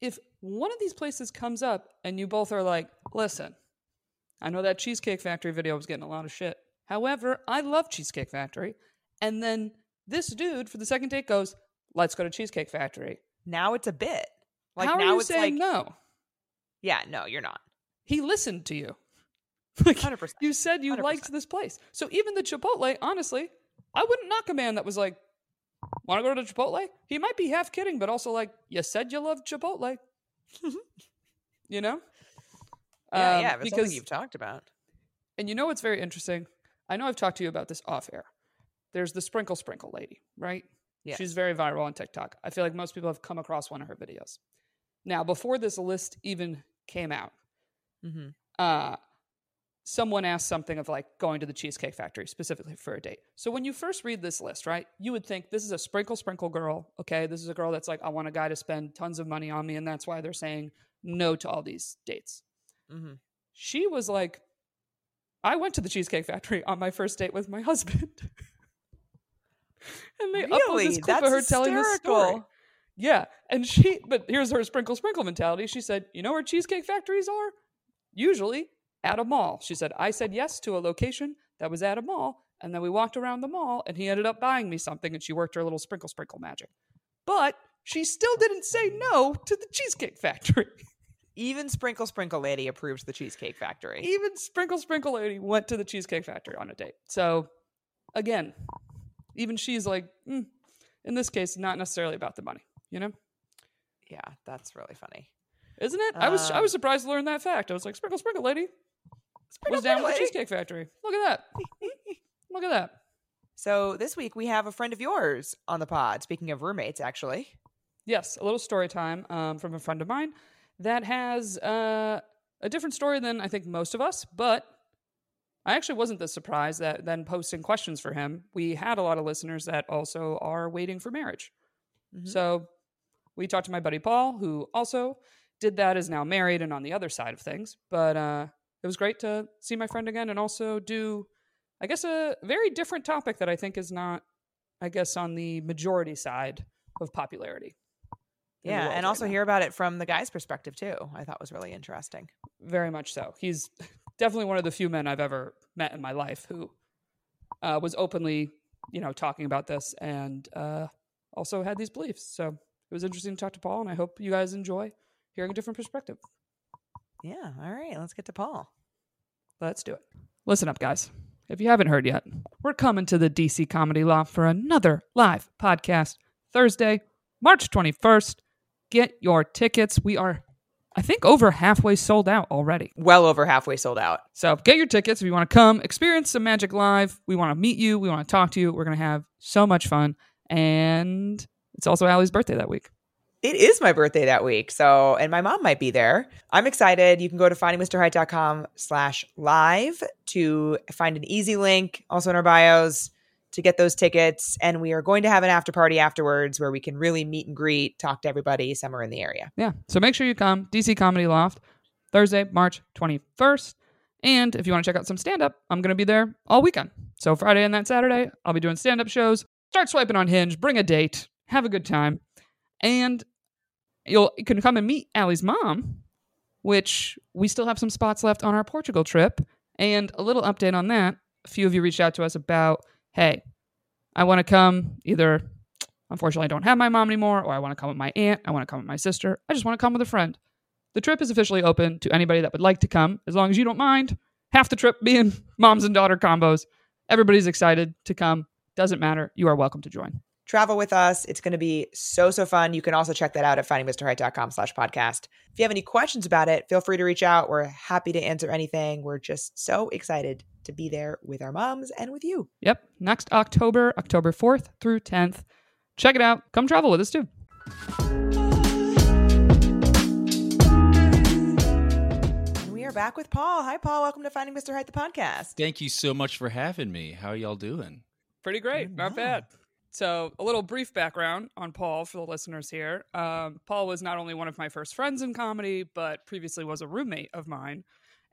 if one of these places comes up and you both are like, listen, I know that Cheesecake Factory video was getting a lot of shit. However, I love Cheesecake Factory. And then this dude for the second date goes, let's go to Cheesecake Factory. Now it's a bit. Like How now are you it's saying like no? Yeah, no, you're not. He listened to you. Like, 100%. you said you 100%. liked this place. So even the Chipotle, honestly, I wouldn't knock a man that was like, want to go to Chipotle? He might be half kidding, but also like, you said you loved Chipotle. you know? Yeah, Um, yeah, because you've talked about. And you know what's very interesting? I know I've talked to you about this off air. There's the sprinkle sprinkle lady, right? Yes. She's very viral on TikTok. I feel like most people have come across one of her videos. Now, before this list even came out, hmm uh, someone asked something of like going to the Cheesecake Factory specifically for a date. So when you first read this list, right, you would think this is a sprinkle sprinkle girl. Okay, this is a girl that's like, I want a guy to spend tons of money on me, and that's why they're saying no to all these dates. hmm She was like, I went to the Cheesecake Factory on my first date with my husband. and they upload Really? this clip of That's her telling this story. Yeah. And she, but here's her sprinkle sprinkle mentality. She said, You know where Cheesecake Factories are? Usually at a mall. She said, I said yes to a location that was at a mall. And then we walked around the mall and he ended up buying me something and she worked her little sprinkle sprinkle magic. But she still didn't say no to the Cheesecake Factory. Even Sprinkle Sprinkle Lady approves the Cheesecake Factory. even Sprinkle Sprinkle Lady went to the Cheesecake Factory on a date. So, again, even she's like, mm, in this case, not necessarily about the money, you know? Yeah, that's really funny. Isn't it? I was I Um, was surprised to learn that fact. I was like, Sprinkle Sprinkle Lady Sprinkle was down with the Cheesecake Factory. Look at that. Look at that. So this week we have a friend of yours on the pod. Speaking of roommates, actually. Yes, a little story time um, from a friend of mine that has uh, a different story than I think most of us, but I actually wasn't this surprised that then posting questions for him, we had a lot of listeners that also are waiting for marriage. Mhm. So we talked to my buddy Paul, who also did that, is now married and on the other side of things. But uh, it was great to see my friend again and also do, I guess, a very different topic that I think is not, I guess, on the majority side of popularity. Yeah, and right also now. hear about it from the guy's perspective too. I thought was really interesting. Very much so. He's definitely one of the few men I've ever met in my life who uh, was openly, you know, talking about this and uh, also had these beliefs. So it was interesting to talk to Paul, and I hope you guys enjoy hearing a different perspective. Yeah. All right, let's get to Paul. Let's do it. Listen up, guys. If you haven't heard yet, we're coming to the DC Comedy Loft for another live podcast Thursday, March 21st. Get your tickets. We are, I think, over halfway sold out already. Well over halfway sold out. So get your tickets if you want to come experience some magic live. We want to meet you. We want to talk to you. We're going to have so much fun. And it's also Ali's birthday that week. It is my birthday that week. So, and my mom might be there. I'm excited. You can go to findingmrheight.com slash live to find an easy link, also in our bios, to get those tickets. And we are going to have an after party afterwards where we can really meet and greet, talk to everybody somewhere in the area. Yeah. So make sure you come. DC Comedy Loft, Thursday, March 21st. And if you want to check out some stand up, I'm going to be there all weekend. So Friday and that Saturday, I'll be doing stand up shows. Start swiping on Hinge, bring a date, have a good time. And you'll you can come and meet Ali's mom, which we still have some spots left on our Portugal trip. And a little update on that. A few of you reached out to us about, hey, I want to come either Unfortunately, I don't have my mom anymore, or I want to come with my aunt, I want to come with my sister, I just want to come with a friend. The trip is officially open to anybody that would like to come, as long as you don't mind half the trip being moms and daughter combos. Everybody's excited to come. Doesn't matter. You are welcome to join. Travel with us. It's going to be so, so fun. You can also check that out at findingmrheight.com slash podcast. If you have any questions about it, feel free to reach out. We're happy to answer anything. We're just so excited to be there with our moms and with you. Yep. Next October, October 4th through 10th. Check it out. Come travel with us too. We are back with Paul. Hi, Paul. Welcome to Finding Mr. Height, the podcast. Thank you so much for having me. How are y'all doing? Pretty great. Not bad. So, a little brief background on Paul for the listeners here. Um, Paul was not only one of my first friends in comedy, but previously was a roommate of mine.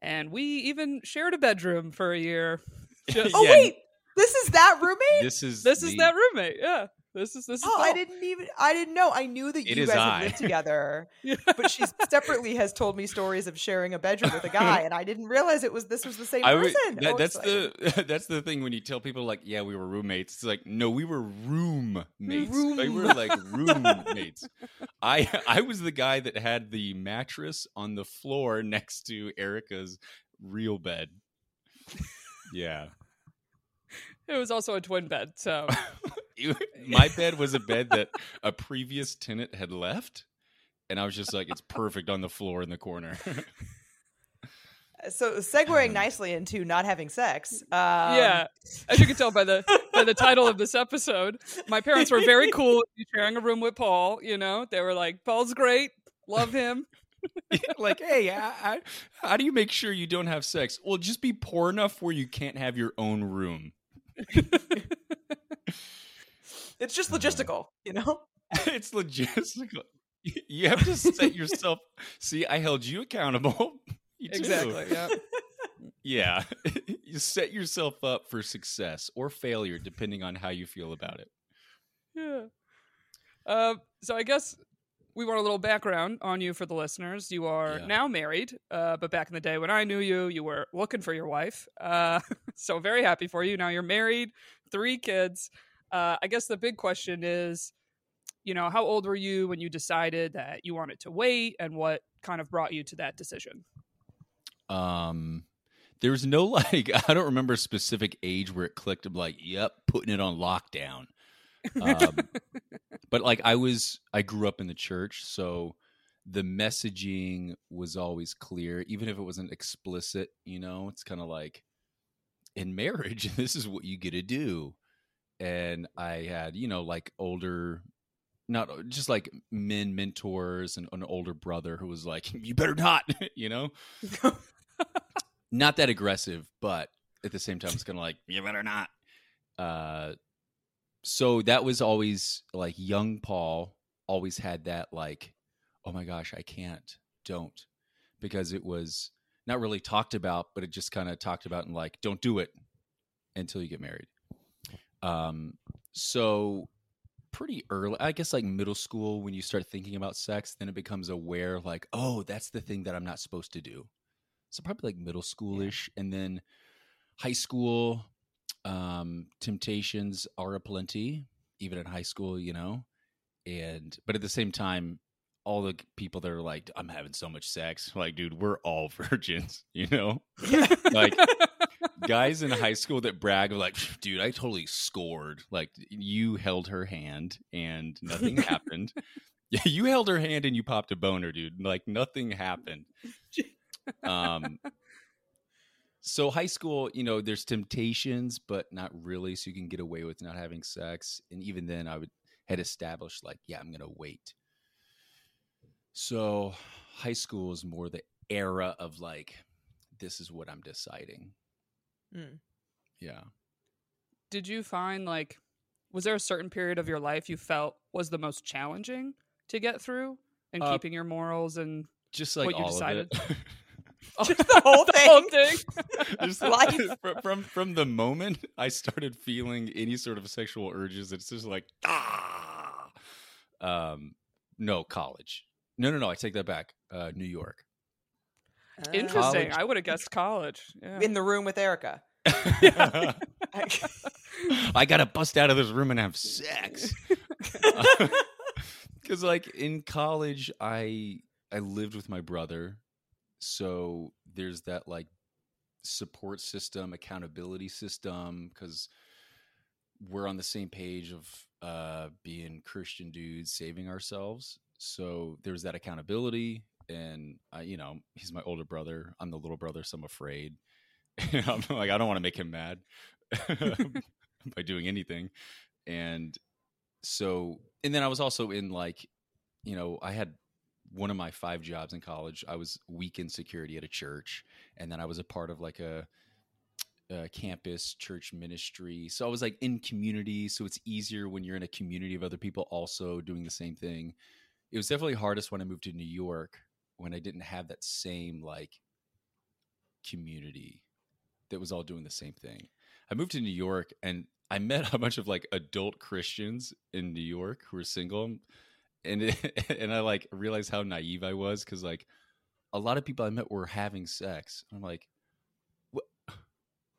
And we even shared a bedroom for a year. Just, Oh, Yeah. wait. This is that roommate? This is this is that roommate. Yeah. This is this is Oh, I didn't even. I didn't know. I knew that It you guys I. had lived together, Yeah. but she separately has told me stories of sharing a bedroom with a guy, and I didn't realize it was this was the same I person. would- that- Oh, that's the that's the thing when you tell people like, yeah, we were roommates. It's like, no, we were roommates. We Room. were like roommates. I I was the guy that had the mattress on the floor next to Erica's real bed. Yeah. It was also a twin bed. So, My bed was a bed that a previous tenant had left. And I was just like, it's perfect on the floor in the corner. So segueing Um, nicely into not having sex. Um, yeah. As you can tell by the by the title of this episode, my parents were very cool sharing a room with Paul. You know, they were like, "Paul's great, love him." like, hey, I, I, how do you make sure you don't have sex? Well, just be poor enough where you can't have your own room. It's just logistical, you know. it's logistical. You have to set yourself. See, I held you accountable. You. Exactly. Yeah. Yeah. you set yourself up for success or failure, depending on how you feel about it. Yeah. Uh, so I guess we want a little background on you for the listeners. You are Yeah. now married, uh, but back in the day when I knew you, you were looking for your wife. Uh, so very happy for you. Now you're married, three kids. Uh, I guess the big question is, you know, how old were you when you decided that you wanted to wait, and what kind of brought you to that decision? Um, there's no like, I don't remember a specific age where it clicked. I'm like, yep, putting it on lockdown. Um, but like I was, I grew up in the church, so the messaging was always clear, even if it wasn't explicit. You know, it's kind of like in marriage, this is what you get to do. And I had, you know, like older, not just like men mentors and an older brother who was like, you better not, you know, not that aggressive, but at the same time, it's kind of like, you better not. Uh, so that was always like young Paul always had that like, oh my gosh, I can't, don't, because it was not really talked about, but it just kind of talked about and like, don't do it until you get married. Um, so pretty early, I guess like middle school, when you start thinking about sex, then it becomes aware like, oh, that's the thing that I'm not supposed to do. So probably like middle schoolish, and then high school. Um, temptations are aplenty, even in high school, you know. And but at the same time, all the people that are like, "I'm having so much sex," like, dude, we're all virgins, you know. Like guys in high school that brag of like, dude, I totally scored. Like you held her hand and nothing happened. Yeah, you held her hand and you popped a boner, dude. Like nothing happened. Um so high school, you know, there's temptations, but not really. So you can get away with not having sex. And even then I would had established like, yeah, I'm gonna wait. So high school is more the era of like, this is what I'm deciding. Mm. Yeah. Did you find like, was there a certain period of your life you felt was the most challenging to get through and Uh, keeping your morals and Just like What you all decided? of it. Just the whole the whole thing. thing? Just Life. fr- from from the moment I started feeling any sort of sexual urges, it's just like ah. Um, no college. No, no, no. I take that back. Uh, New York. Interesting. College. I would have guessed college. Yeah. in the room with Erica. I gotta bust out of this room and have sex. Because like in college, I I lived with my brother, so there's that like support system, accountability system, because we're on the same page of uh, being Christian dudes saving ourselves. So there's that accountability, and I, you know, he's my older brother. I'm the little brother, so I'm afraid. I'm like, I don't want to make him mad by doing anything, and so, and then I was also in like, you know, I had one of my five jobs in college. I was weekend security at a church, and then I was a part of like a, a campus church ministry. So I was like in community. So it's easier when you're in a community of other people also doing the same thing. It was definitely hardest when I moved to New York when I didn't have that same like community that was all doing the same thing. I moved to New York and I met a bunch of like adult Christians in New York who were single, and it, and I like realized how naive I was because like a lot of people I met were having sex. I'm like, what,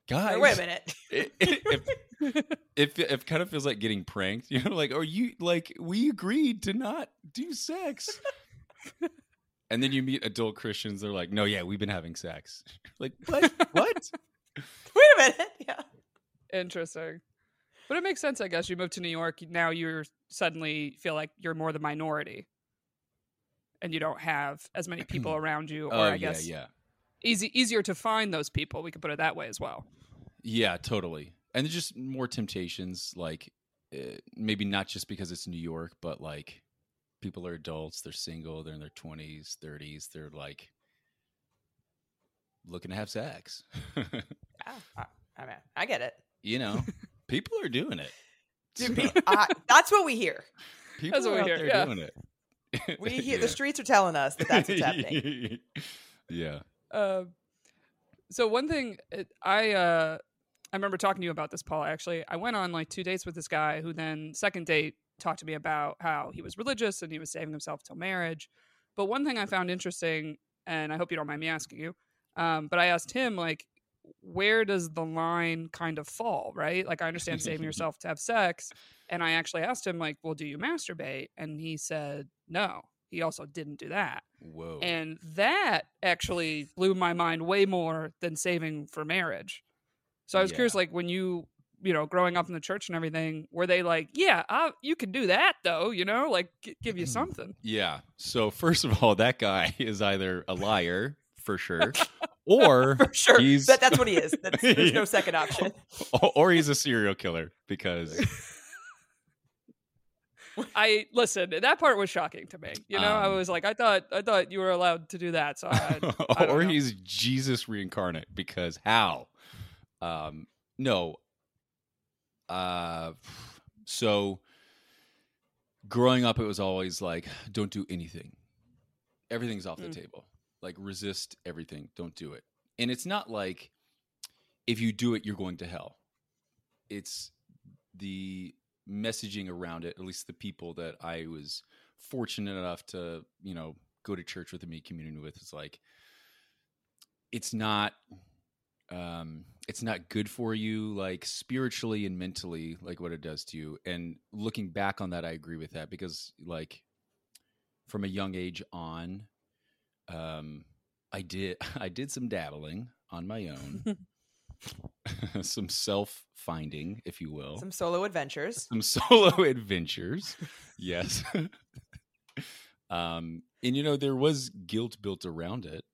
guys? Wait a minute. It, it, it, it kind of feels like getting pranked. You know, like, are you like we agreed to not do sex? and then you meet adult Christians. They're like, no, yeah, we've been having sex. like, what? what? Wait a minute. Yeah. Interesting. But it makes sense, I guess. You moved to New York. Now you're suddenly feel like you're more the minority. And you don't have as many people around you, or Oh, I yeah, guess yeah. easy easier to find those people. We could put it that way as well. Yeah, totally. And there's just more temptations, like uh, maybe not just because it's New York, but like people are adults, they're single, they're in their 20s, 30s, they're like looking to have sex. Yeah. I, I mean, I get it. you know, people are doing it. Dude, I- that's what we hear. People what are we out hear, there yeah. doing it. We hear Yeah. the streets are telling us that that's what's happening. yeah. Uh, so one thing I uh, I remember talking to you about this, Paul. Actually, I went on like two dates with this guy who then second date talked to me about how he was religious and he was saving himself till marriage. But one thing I found interesting, and I hope you don't mind me asking you, um, but I asked him like, where does the line kind of fall? Right? Like I understand saving yourself to have sex, and I actually asked him like, well, do you masturbate? And he said no. He also didn't do that. Whoa. And that actually blew my mind way more than saving for marriage. So I was Yeah. curious, like when you, you know, growing up in the church and everything, were they like, yeah, i you can do that though, you know, like g- give you something? Yeah. So first of all, that guy is either a liar for sure, or For sure. He's- That, that's what he is. That's, there's no second option. or he's a serial killer because I listen. That part was shocking to me. You know, I Um, was like, I thought, I thought you were allowed to do that. So I, I or know. he's Jesus reincarnate because how? Um no. Uh so growing up it was always like don't do anything. Everything's off the Mm. table. Like resist everything, don't do it. And it's not like if you do it you're going to hell. It's the messaging around it, at least the people that I was fortunate enough to, you know, go to church with and be community with is like it's not um it's not good for you like spiritually and mentally like what it does to you and looking back on that i agree with that because like from a young age on um i did i did some dabbling on my own some self finding if you will Some solo adventures. some solo adventures. Yes. um, and you know, there was guilt built around it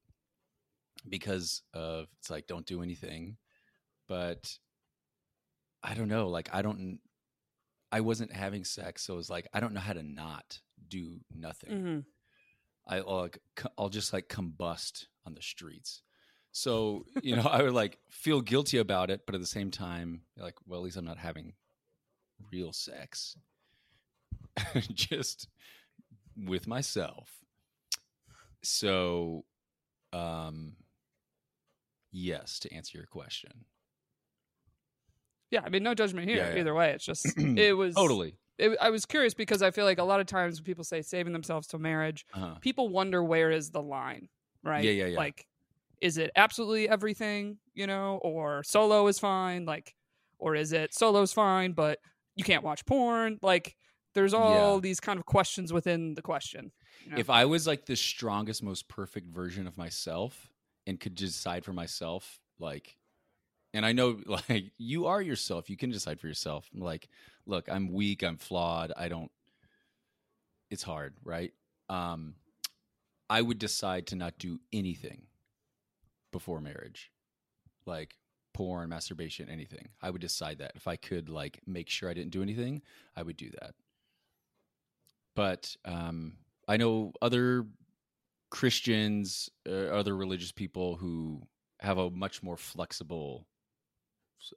because of it's like don't do anything. But I don't know, like I don't I wasn't having sex, so it was like I don't know how to not do nothing. Mhm. I I'll, like I'll just like combust on the streets. So you know, I would like feel guilty about it, but at the same time, like, well, at least I'm not having real sex, just with myself. So, um, yes, to answer your question, Yeah, I mean, no judgment here Yeah, yeah. either way. It's just it was totally. It, I was curious because I feel like a lot of times when people say saving themselves till marriage, Uh-huh. people wonder where is the line, right? Yeah, yeah, yeah. Like, is it absolutely everything, you know, or solo is fine, like, or is it solo's fine, but you can't watch porn? Like, there's all Yeah. these kind of questions within the question. you know? If I was like the strongest, most perfect version of myself and could decide for myself, Like, and I know like you are yourself. You can decide for yourself. Like, look, I'm weak. I'm flawed. I don't. It's hard, right? Um, I would decide to not do anything before marriage, like porn, masturbation, anything. I would decide that if I could, like, make sure I didn't do anything, I would do that. But um, I know other Christians, uh, other religious people who have a much more flexible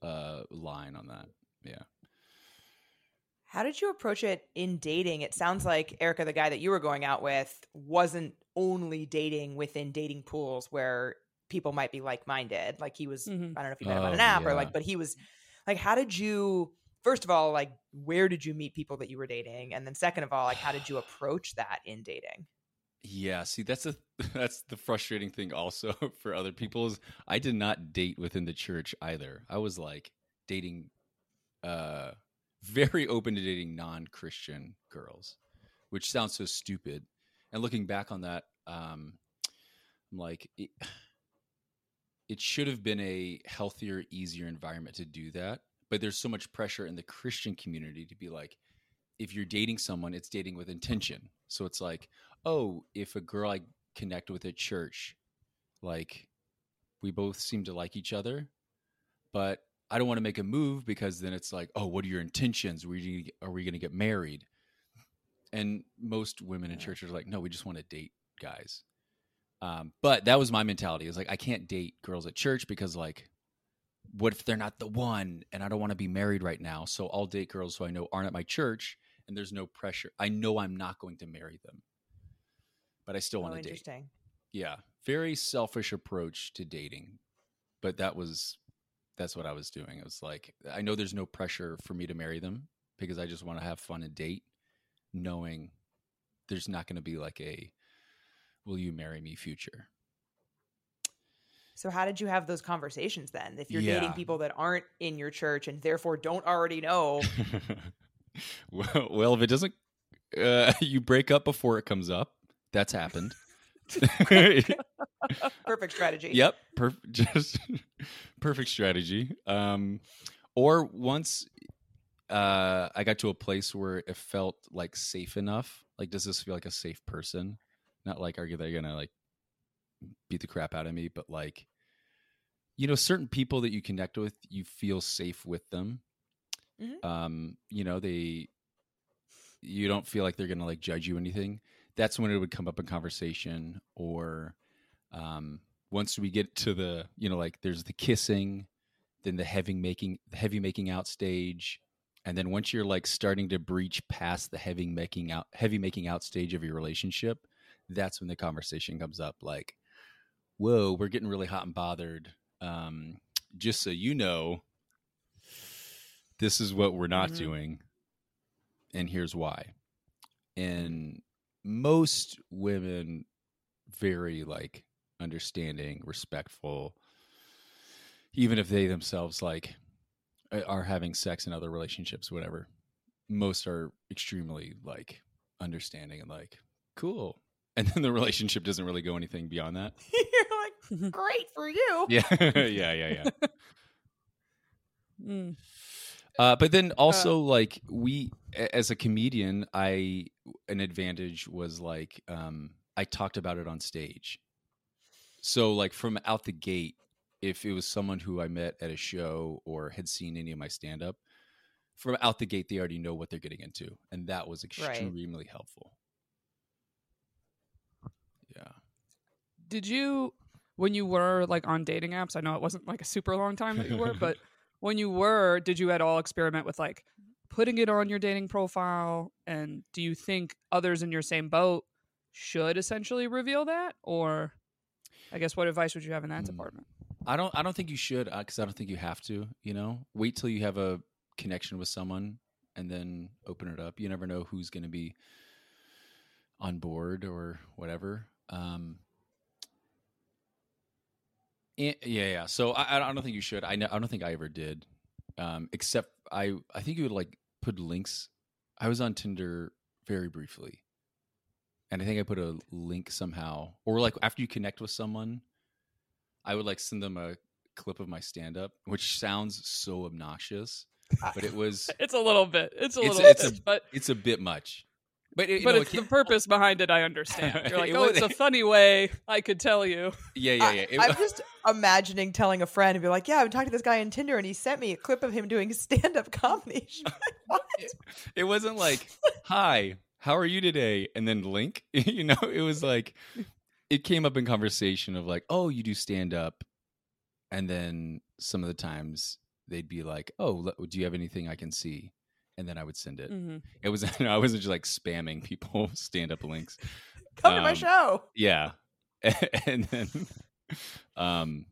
uh, line on that. Yeah. How did you approach it in dating? It sounds like Erica, the guy that you were going out with, wasn't only dating within dating pools where people might be like minded. Like he was, Mhm. I don't know if you met him on Oh, an app or like, but he was like, how did you, first of all, like, where did you meet people that you were dating? And then second of all, like, how did you approach that in dating? Yeah, see that's a that's the frustrating thing also for other people is I did not date within the church either. I was like dating uh very open to dating non-Christian girls, which sounds so stupid. And looking back on that um I'm like it, it should have been a healthier, easier environment to do that. But there's so much pressure in the Christian community to be like if you're dating someone, it's dating with intention. So it's like, oh, if a girl I connect with at church, like we both seem to like each other, but I don't want to make a move because then it's like, oh, what are your intentions? Are we, are we going to get married? And most women in Yeah. church are like, no, we just want to date guys. Um, but that was my mentality. It's like I can't date girls at church because like, what if they're not the one and I don't want to be married right now? So I'll date girls who I know aren't at my church and there's no pressure. I know I'm not going to marry them, but I still Oh, want to date. Yeah, very selfish approach to dating, but that was that's what I was doing. It was like I know there's no pressure for me to marry them because I just want to have fun and date, knowing there's not going to be like a "Will you marry me?" future. So how did you have those conversations then? If you're dating people that aren't in your church and therefore don't already know, well, well, if it doesn't, uh, you break up before it comes up. That's happened. perfect strategy. Yep, per- just perfect strategy. Um, or once uh, I got to a place where it felt like safe enough. Like, does this feel like a safe person? Not like are they gonna like beat the crap out of me, but like you know, certain people that you connect with, you feel safe with them. Mhm. Um, you know, they you don't feel like they're gonna like judge you anything. That's when it would come up in conversation or um once we get to the you know like there's the kissing then the heavy making heavy making out stage and then once you're like starting to breach past the heavy making out heavy making out stage of your relationship that's when the conversation comes up like whoa we're getting really hot and bothered um just so you know this is what we're not Mhm. doing and here's why and most women very like understanding respectful even if they themselves like are having sex in other relationships whatever most are extremely like understanding and like cool and then the relationship doesn't really go anything beyond that you're like, great for you. yeah yeah yeah yeah Mm. Uh, but then also like we as a comedian, I an advantage was like um, I talked about it on stage. So like from out the gate, if it was someone who I met at a show or had seen any of my stand up, from out the gate they already know what they're getting into, and that was Right. extremely helpful. Yeah. Did you, when you were like on dating apps? I know it wasn't like a super long time that you were, but when you were, did you at all experiment with like putting it on your dating profile? And do you think others in your same boat should essentially reveal that? Or I guess what advice would you have in that Mm. department? I don't. I don't think you should, because I don't think you have to. You know, wait till you have a connection with someone, and then open it up. You never know who's going to be on board or whatever. Um, yeah, yeah. So I, I don't think you should. I know. I don't think I ever did. Um, except I. I think you would like put links. I was on Tinder very briefly, and I think I put a link somehow, or like after you connect with someone. I would like send them a clip of my stand up, which sounds so obnoxious, but it was It's a little bit. It's a It's- little it's a- bit, but it's a bit much. But it, but know, it's it the purpose behind it. I understand. You're like, It oh, was- it's a funny way I could tell you. yeah, yeah, yeah. It- I'm just imagining telling a friend and be like, "Yeah, I've been talking to this guy on Tinder, and he sent me a clip of him doing stand-up comedy." Like, what? it wasn't like, "Hi, how are you today?" and then link. you know, it was like it came up in conversation of like, "Oh, you do stand up," and then some of the times they'd be like, "Oh, do you have anything I can see?" And then I would send it. hmm It was I wasn't just like spamming people stand up links. Come to my Um, show. Yeah. and then um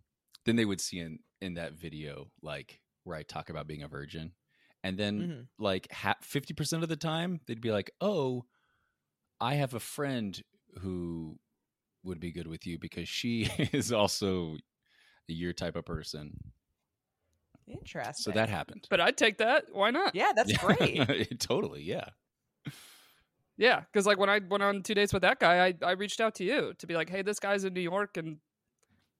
then they would see in in that video like where I talk about being a virgin. And then Mhm. like 50% of the time they'd be like, "Oh, I have a friend who would be good with you because she is also your type of person." Interesting. So that happened. But I'd take that. Why not? yeah, that's great. totally, yeah. Yeah, because like when I went on two dates with that guy, I, I reached out to you to be like, hey, this guy's in New York, and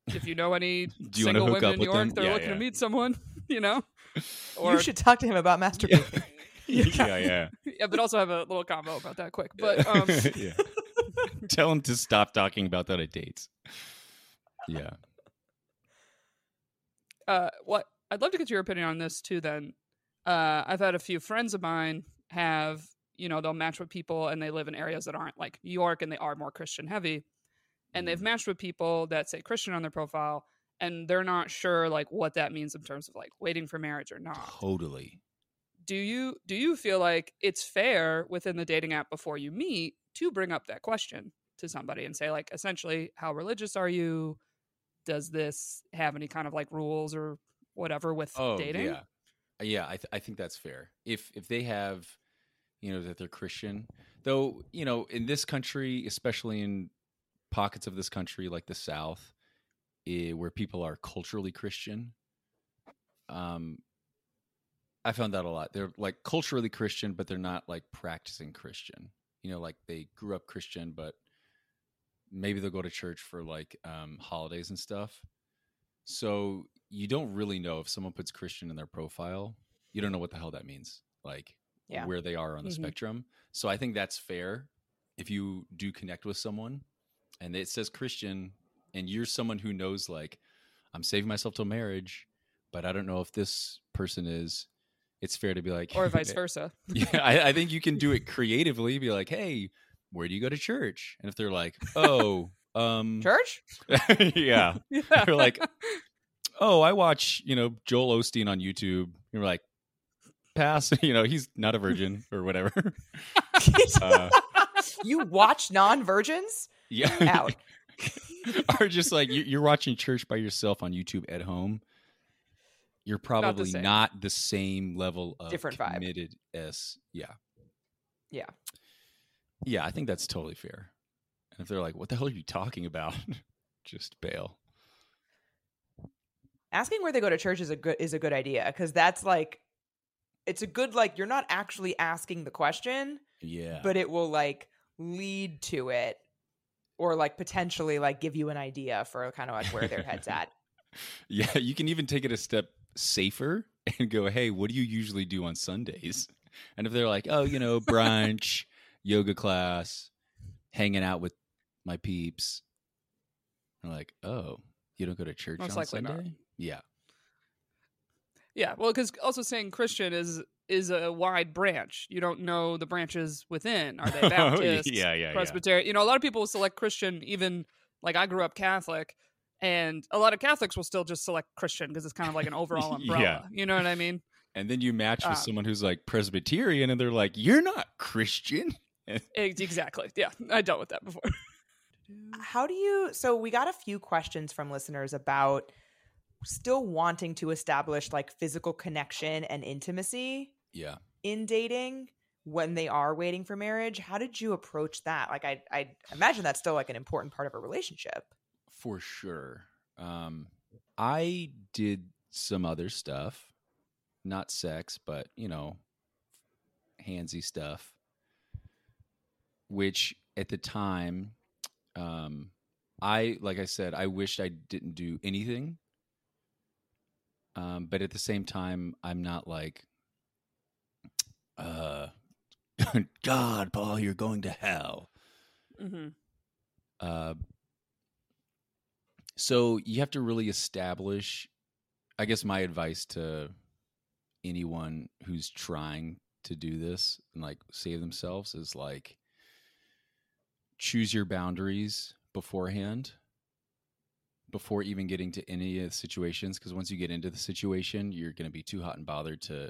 if you know any Do you single women in New York, them? they're Yeah, looking yeah. to meet someone, you know. Or... you should talk to him about masturbating. yeah, yeah. yeah, but also have a little combo about that quick. But um, yeah. Tell him to stop talking about that at dates. Yeah. uh, what I'd love to get your opinion on this too. Then, uh, I've had a few friends of mine have you know they'll match with people and they live in areas that aren't like New York and they are more Christian heavy, and they've Mhm. matched with people that say Christian on their profile and they're not sure like what that means in terms of like waiting for marriage or not. Totally. Do you do you feel like it's fair within the dating app before you meet to bring up that question to somebody and say like essentially how religious are you? Does this have any kind of like rules or whatever with Oh, dating? yeah. Uh, Yeah, I, th- I think that's fair. If if they have, you know, that they're Christian, though, you know, in this country, especially in pockets of this country like the South, eh, where people are culturally Christian, um, I found that a lot. They're like culturally Christian, but they're not like practicing Christian. You know, like they grew up Christian, but maybe they'll go to church for like um, holidays and stuff. So you don't really know if someone puts Christian in their profile. You don't know what the hell that means, like Yeah. where they are on the Mhm. spectrum. So I think that's fair if you do connect with someone and it says Christian and you're someone who knows like I'm saving myself till marriage, but I don't know if this person is. It's fair to be like, Or vice versa. yeah, I, I think you can do it creatively. Be like, hey, where do you go to church? And if they're like, oh, um, Church? yeah, Yeah. You're like, oh, I watch, you know, Joel Osteen on YouTube. You're like, pass. You know, he's not a virgin or whatever. Uh, you watch non-virgins? yeah, Out. or just like you- you're watching church by yourself on YouTube at home. You're probably same. not the same level of Different vibe. committed as yeah. Yeah. Yeah, I think that's totally fair. If they're like, "What the hell are you talking about?" just bail. Asking where they go to church is a good is a good idea because that's like it's a good like you're not actually asking the question, Yeah, but it will like lead to it or like potentially like give you an idea for kind of like where their head's at. Yeah, you can even take it a step safer and go, "Hey, what do you usually do on Sundays?" And if they're like, "Oh, you know, brunch, yoga class, hanging out with my peeps," I'm like, "Oh, you don't go to church Most on likely not. Sunday?" Yeah, Yeah, well, because also saying Christian is is a wide branch. You don't know the branches within. Are they Baptist, Oh, yeah, yeah, yeah. Presbyterian? You know, a lot of people will select Christian. Even like I grew up Catholic, and a lot of Catholics will still just select Christian because it's kind of like an overall umbrella. Yeah. You know what I mean? And then you match with Uh, someone who's like Presbyterian, and they're like, "You're not Christian." Exactly. Yeah, I dealt with that before. How do you so we got a few questions from listeners about still wanting to establish like physical connection and intimacy Yeah. in dating when they are waiting for marriage. How did you approach that? Like I I imagine that's still like an important part of a relationship. for sure. Um, I did some other stuff, not sex, but you know, handsy stuff, which at the time, um, I like I said, I wished I didn't do anything Um, but at the same time, I'm not like, uh, God, Paul, you're going to hell. Mm-hmm. Uh, so you have to really establish. I guess my advice to anyone who's trying to do this and like save themselves is like choose your boundaries beforehand before even getting to any of the situations because once you get into the situation you're going to be too hot and bothered to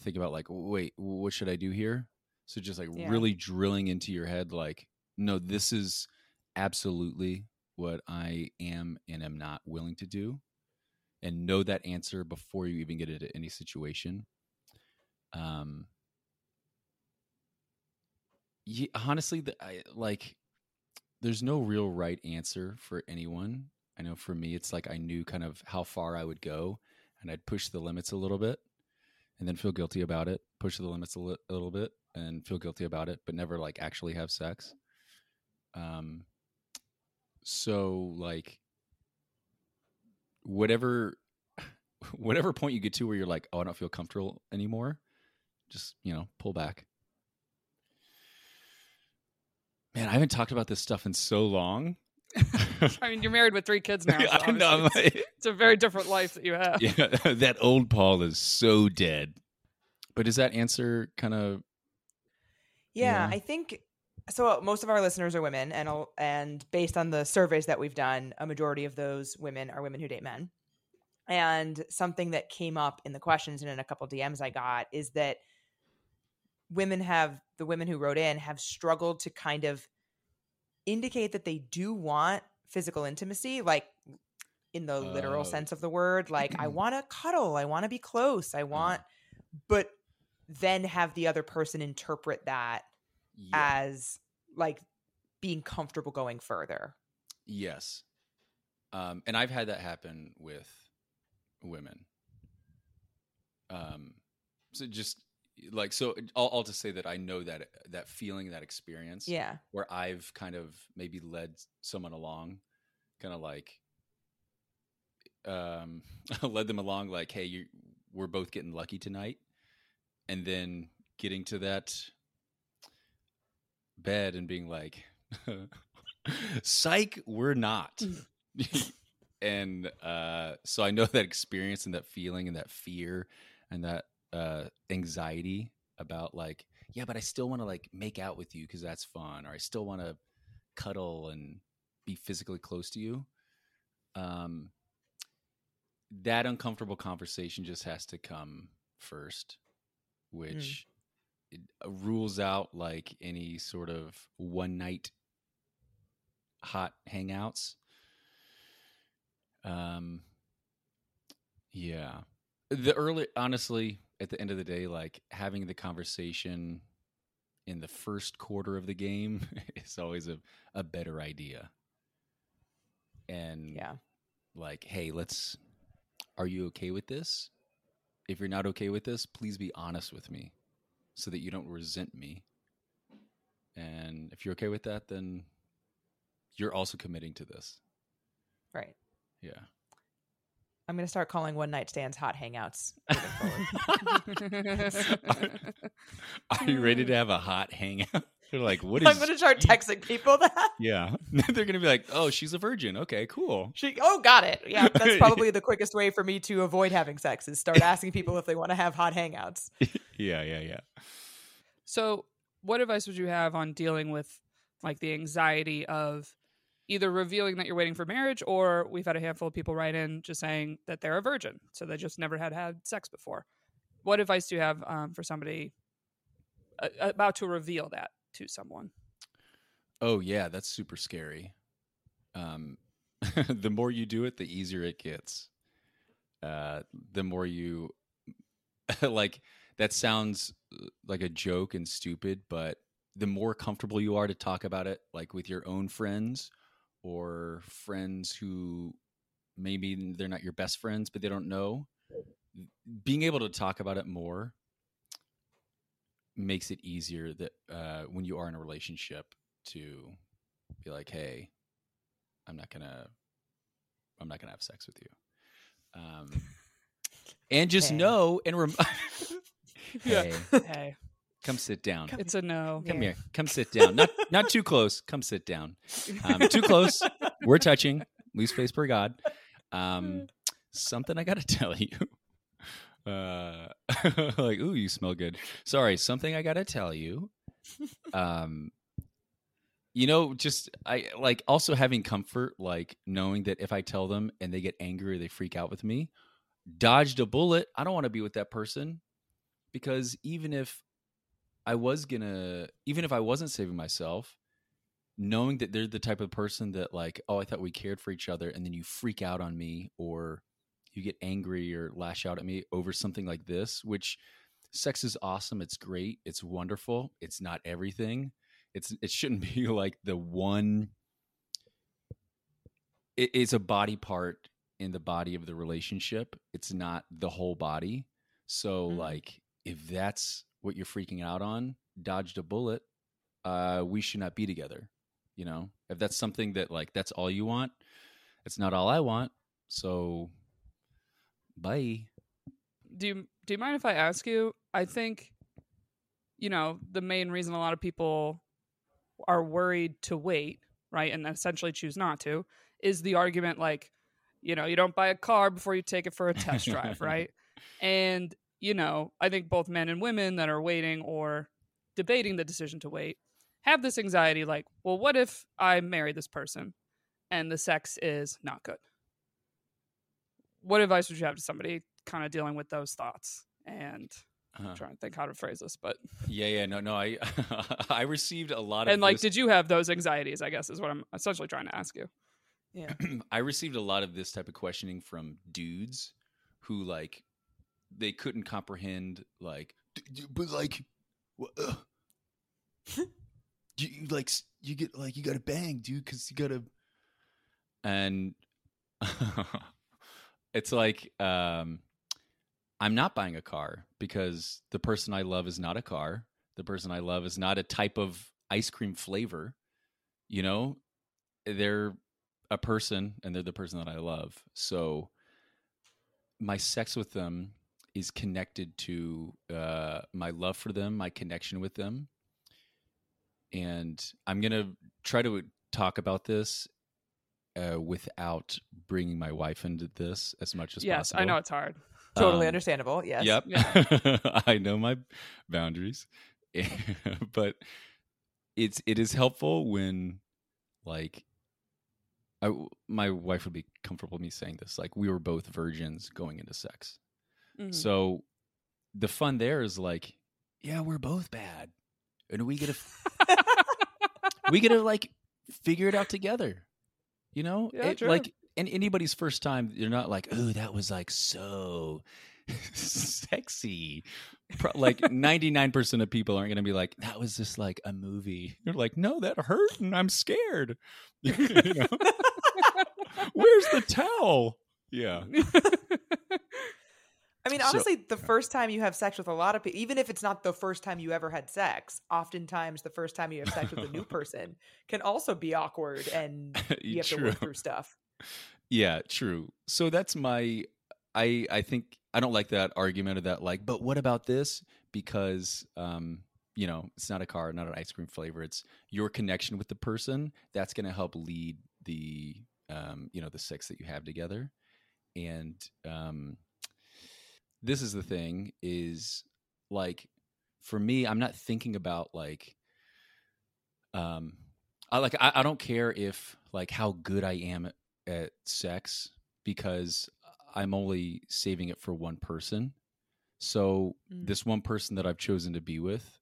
think about like wait what should i do here so just like Yeah. really drilling into your head like no this is absolutely what i am and am not willing to do and know that answer before you even get into any situation um yeah, honestly the, I, like there's no real right answer for anyone. I know for me it's like i knew kind of how far i would go and i'd push the limits a little bit and then feel guilty about it push the limits a, li- a little bit and feel guilty about it but never like actually have sex. Um so like whatever whatever point you get to where you're like oh i don't feel comfortable anymore just you know pull back man i haven't talked about this stuff in so long I mean, you're married with three kids now. so I know, I'm it's, it's a very different life that you have. yeah that old paul is so dead but does that answer kind of Yeah, Yeah. I think so. Most of our listeners are women, and and based on the surveys that we've done, a majority of those women are women who date men. And something that came up in the questions and in a couple DMs I got is that women have the women who wrote in have struggled to kind of indicate that they do want physical intimacy, like in the literal Oh. sense of the word. Like I want to cuddle, I want to be close, I want, but then have the other person interpret that yeah. as like being comfortable going further. Yes. Um, and I've had that happen with women. Um, so just like so, I'll just say that I know that that feeling, that experience, Yeah. where I've kind of maybe led someone along, kind of like, um, led them along, like, hey, you, we're both getting lucky tonight, and then getting to that bed and being like, psych, we're not. and uh, so I know that experience and that feeling and that fear and that uh, anxiety about like, yeah, but I still want to like make out with you because that's fun, or I still want to cuddle and be physically close to you. Um, that uncomfortable conversation just has to come first, which it uh, rules out like any sort of one night hot hangouts. Um, yeah, the early, honestly, at the end of the day, like having the conversation in the first quarter of the game is always a, a better idea. And Yeah. like, hey, let's, are you okay with this? If you're not okay with this, please be honest with me so that you don't resent me. And if you're okay with that, then you're also committing to this. Right. Yeah. I'm going to start calling one night stands hot hangouts. moving forward. Are you ready to have a hot hangout? They're like, what I'm going to start texting people that. yeah, they're gonna be like, oh, she's a virgin. Okay, cool. She, oh, got it. Yeah, that's probably the quickest way for me to avoid having sex is start asking people if they want to have hot hangouts. Yeah, yeah, yeah. So, what advice would you have on dealing with like the anxiety of either revealing that you're waiting for marriage, or we've had a handful of people write in just saying that they're a virgin, so they just never had had sex before. What advice do you have um, for somebody about to reveal that to someone? Oh yeah, that's super scary. Um, the more you do it, the easier it gets. Uh, the more you like. That sounds uh, like a joke and stupid, but the more comfortable you are to talk about it, like with your own friends or friends who maybe they're not your best friends, but they don't know, being able to talk about it more makes it easier that uh, when you are in a relationship to be like, hey, I'm not gonna, I'm not gonna have sex with you. Um, and just Hey. know and rem- Yeah. hey, Hey, come sit down. Come- it's a no. Come Yeah. here. Come sit down. Not not too close. Come sit down. Um, too close. We're touching. Leave face per God. Um, something I got to tell you. Uh, like, ooh, you smell good. Sorry, something I got to tell you. Um, you know, just I like also having comfort, like knowing that if I tell them and they get angry or they freak out with me, dodged a bullet. I don't want to be with that person because even if I was gonna, even if I wasn't saving myself, knowing that they're the type of person that like, oh, I thought we cared for each other, and then you freak out on me or you get angry or lash out at me over something like this, which sex is awesome. It's great. It's wonderful. It's not everything. It's it shouldn't be like the one. It, it's a body part in the body of the relationship. It's not the whole body. So Mhm. like, if that's what you're freaking out on, dodged a bullet. Uh, we should not be together. You know, if that's something that like that's all you want, it's not all I want. So, bye. do you do you mind if I ask you? I think, you know, the main reason a lot of people are worried to wait, right, and essentially choose not to, is the argument like, you know, you don't buy a car before you take it for a test drive, right? And you know, I think both men and women that are waiting or debating the decision to wait have this anxiety like, well, what if I marry this person and the sex is not good? What advice would you have to somebody kind of dealing with those thoughts? And Uh-huh. I'm trying to think how to phrase this, but Yeah, yeah, no, no. I I received a lot of and like, this- did you have those anxieties? I guess is what I'm essentially trying to ask you. Yeah. I received a lot of this type of questioning from dudes who like they couldn't comprehend like "D- d- but like uh, you, you, like you get like you got to bang dude cuz you got to and it's like um I'm not buying a car because the person I love is not a car. The person I love is not a type of ice cream flavor. You know, they're a person and they're the person that I love. So my sex with them is connected to uh, my love for them, my connection with them. And I'm going to try to talk about this uh, without bringing my wife into this as much as yes, possible. I know it's hard. Totally Um, understandable. Yes. Yep. Yeah. I know my boundaries. but it's it is helpful when like I my wife would be comfortable with me saying this. Like we were both virgins going into sex. Mhm. So the fun there is like, yeah, we're both bad. And we get to we get to like figure it out together. You know? Yeah, It-. Like and anybody's first time, you're not like, oh, that was like so sexy. Pro- like 99% of people aren't going to be like, that was just like a movie. You're like, no, that hurt and I'm scared. you know? Where's the towel? Yeah. I mean, So- honestly, the first time you have sex with a lot of people, even if it's not the first time you ever had sex, oftentimes the first time you have sex with a new person can also be awkward and you have to work through stuff. Yeah, true. So that's my I I think I don't like that argument of that like, but what about this? Because um, you know, it's not a car, not an ice cream flavor. It's your connection with the person that's going to help lead the um, you know, the sex that you have together. And um this is the thing is like for me, I'm not thinking about like um I like I, I don't care if like how good I am at, at sex because I'm only saving it for one person. So Mm. this one person that I've chosen to be with,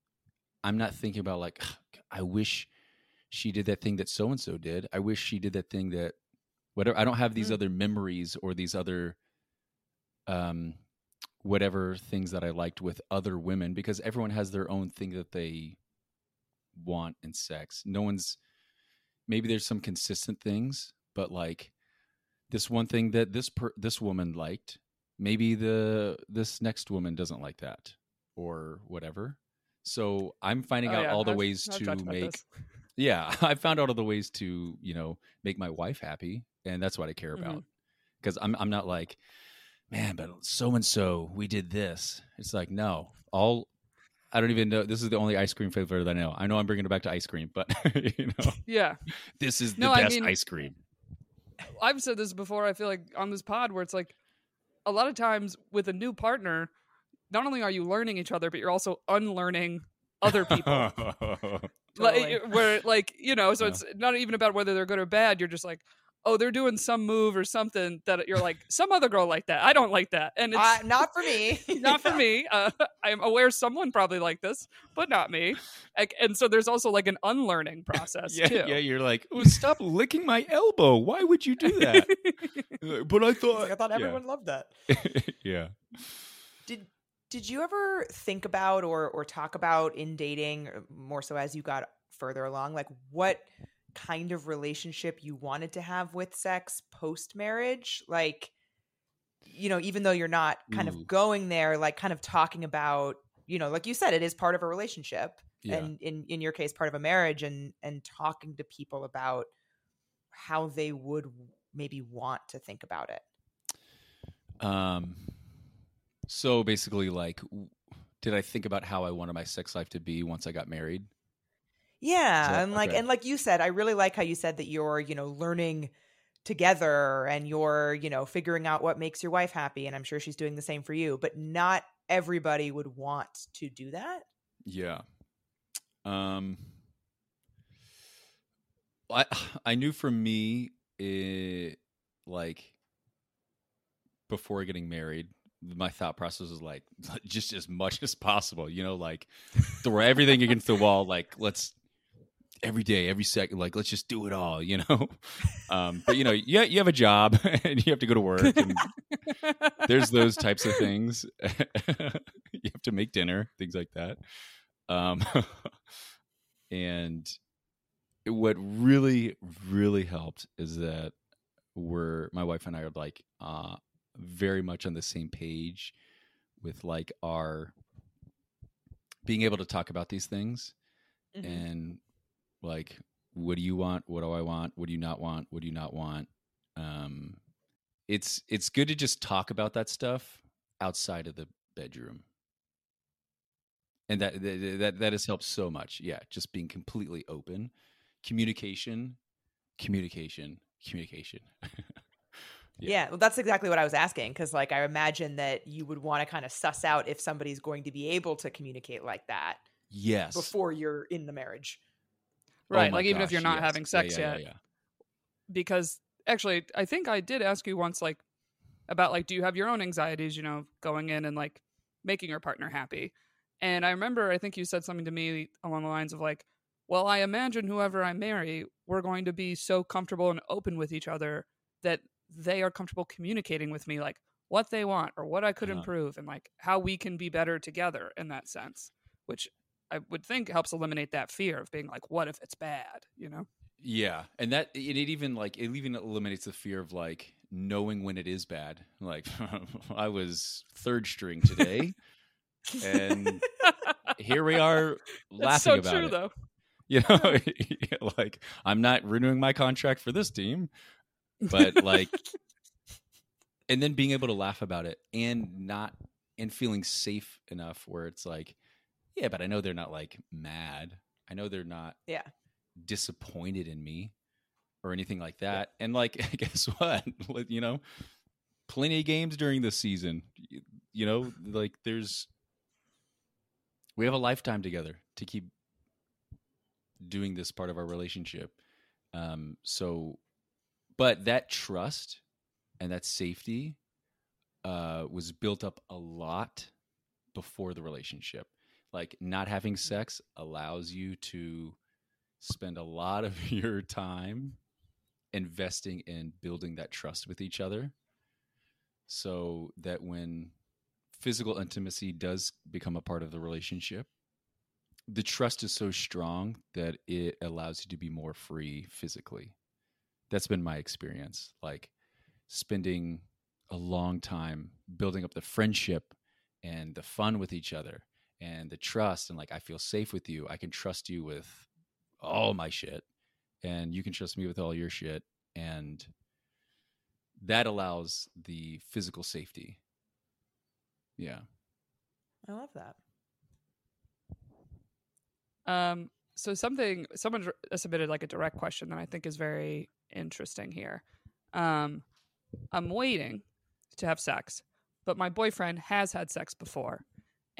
I'm not thinking about like I wish she did that thing that so and so did. I wish she did that thing that whatever. I don't have these Mm. other memories or these other um whatever things that I liked with other women because everyone has their own thing that they want in sex. No one's maybe there's some consistent things, but like this one thing that this per, this woman liked, maybe the this next woman doesn't like that or whatever. So I'm finding Oh, out yeah, all the I've- ways I've to make yeah, I found out all the ways to, you know, make my wife happy, and that's what I care about. Mhm. Because I'm I'm not like, man, but so and so, we did this. It's like, no, all I don't even know. This is the only ice cream flavor that I know. I know I'm bringing it back to ice cream, but you know, Yeah. this is the No, I best mean- ice cream. I've said this before, I feel like on this pod where it's like a lot of times with a new partner, not only are you learning each other, but you're also unlearning other people. Totally. like where like you know so Yeah. it's not even about whether they're good or bad you're just like oh they're doing some move or something that you're like some other girl like that i don't like that and it's Uh, not for me. not for me uh, i'm aware someone probably like this but not me Like, and so there's also like an unlearning process yeah, too yeah. You're like, oh, stop licking my elbow. Why would you do that? Uh, but I thought, like, I thought yeah. everyone loved that. yeah. Did did you ever think about or or talk about in dating more so as you got further along like what kind of relationship you wanted to have with sex post marriage like you know even though you're not kind Ooh. of going there like kind of talking about you know like you said it is part of a relationship Yeah. and in in your case part of a marriage and and talking to people about how they would maybe want to think about it Um. So basically, like, did I think about how I wanted my sex life to be once I got married? Yeah, So- and like okay. and like you said, I really like how you said that you're, you know, learning together and you're, you know, figuring out what makes your wife happy and I'm sure she's doing the same for you, but not everybody would want to do that. Yeah. Um. I I knew for me, it, like before getting married, my thought process was like just as much as possible. You know, like throw everything against the wall. Like let's every day, every second, like let's just do it all. You know. Um. But you know, yeah, you have a job and you have to go to work. And there's those types of things. you have to make dinner, things like that. Um, and what really, really helped is that we're my wife and I are like uh, very much on the same page with like our being able to talk about these things Mhm. and like what do you want? What do i want? What do you not want? What do you not want? Um it's it's good to just talk about that stuff outside of the bedroom. And that that that, that has helped so much. Yeah just being completely open. Communication communication communication. Yeah. well that's exactly what I was asking cuz like I imagine that you would want to kind of suss out if somebody's going to be able to communicate like that yes. before you're in the marriage. Oh right my like even if you're not yes. having sex yeah, yet yeah, yeah. because actually i think i did ask you once like about like do you have your own anxieties you know going in and like making your partner happy and i remember i think you said something to me along the lines of like well i imagine whoever i marry we're going to be so comfortable and open with each other that they are comfortable communicating with me like what they want or what i could Uh-huh. improve and like how we can be better together in that sense which i would think helps eliminate that fear of being like what if it's bad you know Yeah, and that it, it even like it even eliminates the fear of like knowing when it is bad. Like I was third string today, and here we are laughing so about true it. though You know, like I'm not renewing my contract for this team, but like, and then being able to laugh about it and not and feeling safe enough where it's like, yeah, but I know they're not like mad. I know they're not Yeah. disappointed in me or anything like that. And like, guess what? You know, plenty of games during this season. You, you know, like there's we have a lifetime together to keep doing this part of our relationship. Um, so, but that trust and that safety uh, was built up a lot before the relationship. Like not having sex allows you to spend a lot of your time investing in building that trust with each other. So that when physical intimacy does become a part of the relationship the trust is so strong that it allows you to be more free physically. That's been my experience like spending a long time building up the friendship and the fun with each other and the trust and like i feel safe with you i can trust you with all my shit and you can trust me with all your shit and that allows the physical safety. Yeah. I love that. Um, so something someone submitted like a direct question that I think is very interesting here. Um, I'm waiting to have sex, but my boyfriend has had sex before,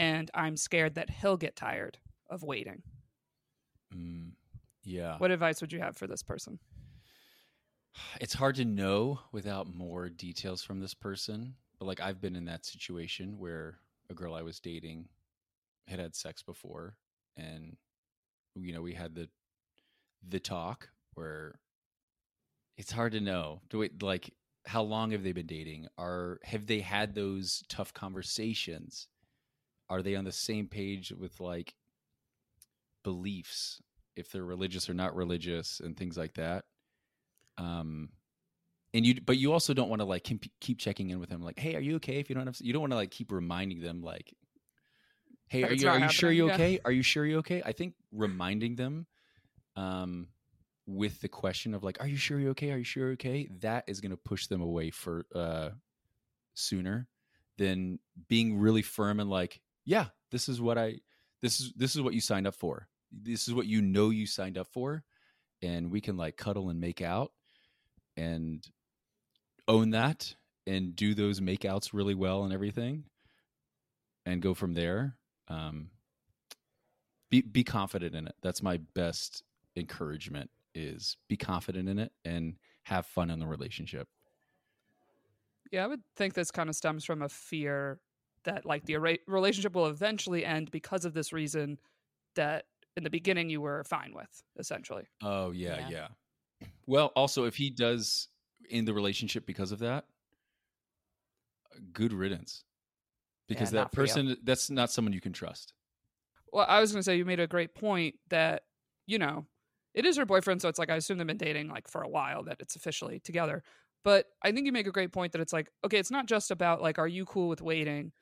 and I'm scared that he'll get tired of waiting. Mm, yeah. What advice would you have for this person? It's hard to know without more details from this person. But like I've been in that situation where a girl I was dating had had sex before and you know, we had the the talk where it's hard to know. Do we like how long have they been dating? Are have they had those tough conversations? Are they on the same page with like beliefs if they're religious or not religious and things like that? um and you but you also don't want to like keep, keep checking in with them like hey are you okay if you don't have you don't want to like keep reminding them like hey are you are you sure happening, you yeah. okay are you sure you're okay i think reminding them um with the question of like are you sure you're okay are you sure you're okay that is going to push them away for uh sooner than being really firm and like yeah this is what i this is this is what you signed up for. This is what you know you signed up for and we can like cuddle and make out and own that and do those makeouts really well and everything and go from there. Um be be confident in it. That's my best encouragement is be confident in it and have fun in the relationship. Yeah, I would think this kind of stems from a fear that like the arra- relationship will eventually end because of this reason that in the beginning you were fine with, essentially. oh yeah Yeah. yeah well also if he does in the relationship because of that good riddance because not that person that's not someone you can trust Well, I was going to say you made a great point that, you know, it is her boyfriend, so it's like I assume they've been dating like for a while that it's officially together. But I think you make a great point that it's like, okay, it's not just about like, are you cool with waiting?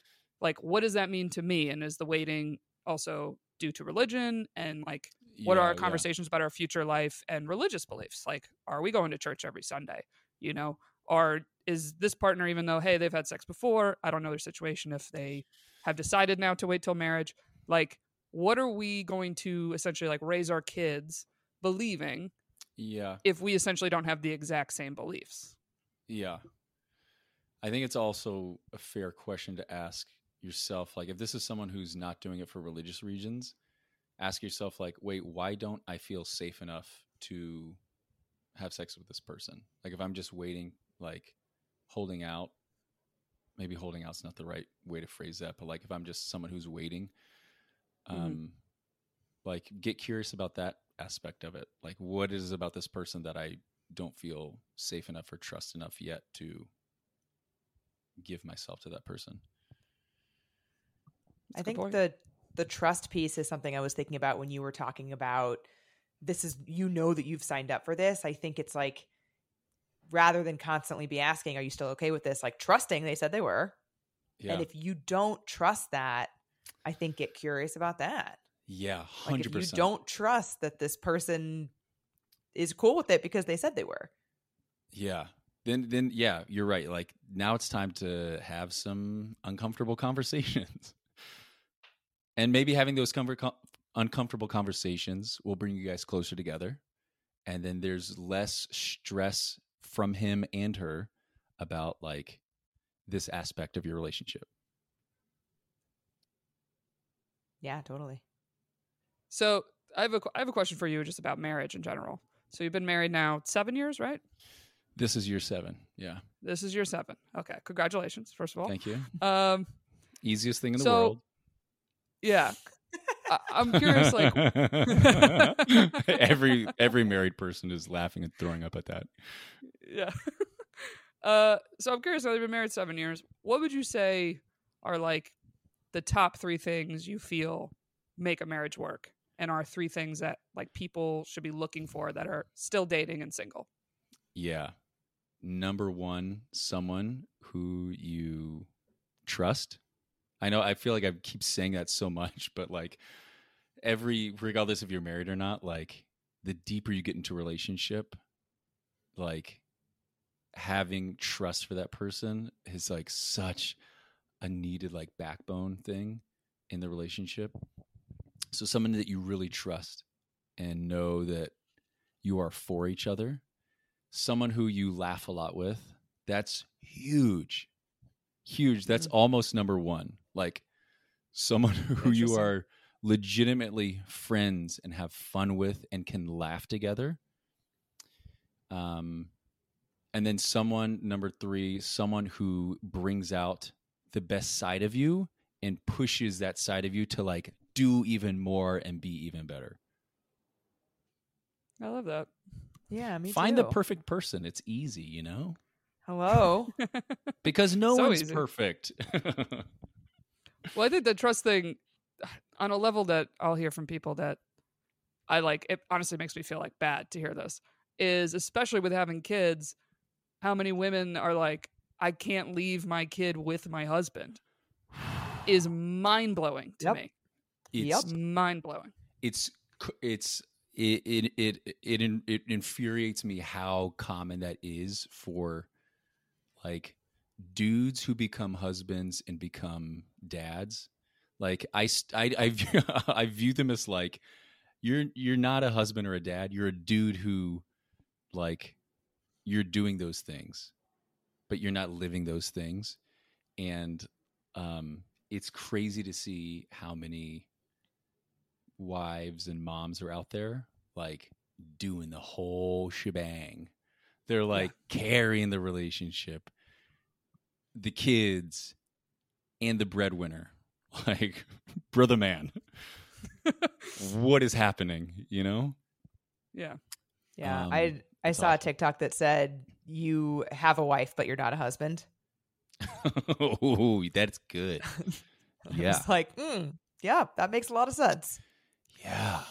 Like, what does that mean to me? And is the waiting also due to religion? And like, what Yeah, are our yeah. conversations about our future life and religious beliefs? Like, are we going to church every Sunday? You know, or is this partner, even though, hey, they've had sex before, I don't know their situation if they have decided now to wait till marriage, like, what are we going to essentially like raise our kids believing yeah if we essentially don't have the exact same beliefs? Yeah. I think it's also a fair question to ask yourself. Like, if this is someone who's not doing it for religious reasons, ask yourself, like, wait, why don't I feel safe enough to have sex with this person? Like, if I'm just waiting, like, holding out, maybe holding out's not the right way to phrase that, but like, if I'm just someone who's waiting, um, Mhm. like, get curious about that aspect of it. Like, what is it about this person that I don't feel safe enough or trust enough yet to give myself to that person. I a good think point. the the trust piece is something I was thinking about when you were talking about this is you know that you've signed up for this. I think it's like rather than constantly be asking, are you still okay with this? Like trusting they said they were. Yeah. And if you don't trust that, I think get curious about that. yeah, 100%. if you don't trust that this person is cool with it because they said they were. Yeah. Then then yeah, you're right. Like now it's time to have some uncomfortable conversations. And maybe having those comfort, com- uncomfortable conversations will bring you guys closer together. And then there's less stress from him and her about like this aspect of your relationship. Yeah, totally. So I have a I have a question for you just about marriage in general. So you've been married now seven years, right? This is year 7. Yeah. This is year seven. Okay, congratulations, first of all. Thank you. Um, Easiest thing in the So, world. Yeah, I, I'm curious. Like, every every married person is laughing and throwing up at that. yeah. uh, so I'm curious. Now you've been married seven years. What would you say are like the top three things you feel make a marriage work, and are three things that like people should be looking for that are still dating and single? Yeah. Number one, someone who you trust. I know I feel like I keep saying that so much, but like every regardless if you're married or not, like the deeper you get into a relationship, like having trust for that person is like such a needed like backbone thing in the relationship. So someone that you really trust and know that you are for each other, someone who you laugh a lot with, that's huge. Huge. That's Mhm. almost number 1. Like someone who you are legitimately friends and have fun with and can laugh together. Um and then someone number 3, someone who brings out the best side of you and pushes that side of you to like do even more and be even better. I love that. Yeah, me too. Find too. the perfect person. It's easy, you know? Hello. Because no So one's easy. perfect. Well, I think the trust thing, on a level that I'll hear from people that I like, it honestly makes me feel like bad to hear this, is especially with having kids, how many women are like, I can't leave my kid with my husband is mind blowing to Yep. me. it's Yep. Mind blowing. it's it's it it it it, it infuriates me how common that is for like dudes who become husbands and become dads like i i i view, I view them as like you're you're not a husband or a dad you're a dude who like you're doing those things but you're not living those things. And um it's crazy to see how many wives and moms are out there like doing the whole shebang. They're like carrying the relationship, the kids, and the breadwinner. Like, brother man, what is happening? You know? Yeah. Yeah, Um, I I that's saw a awesome. TikTok that said you have a wife but you're not a husband. oh, that's good. Yeah. was like, mm, yeah, that makes a lot of sense. Yeah.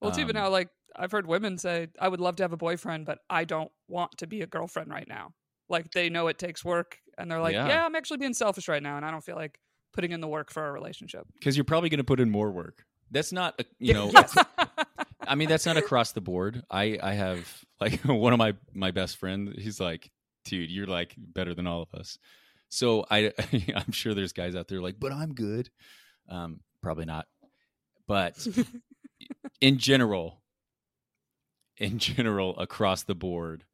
Well, it's even Um, now, like, I've heard women say, I would love to have a boyfriend, but I don't want to be a girlfriend right now. Like, they know it takes work, and they're like, Yeah. yeah, I'm actually being selfish right now, and I don't feel like putting in the work for a relationship. Because you're probably going to put in more work. That's not, a, you know. I mean, that's not across the board. I I have like one of my my best friend. He's like, dude, you're like better than all of us. So I I'm sure there's guys out there like, but I'm good. Um, probably not. But in general, in general, across the board,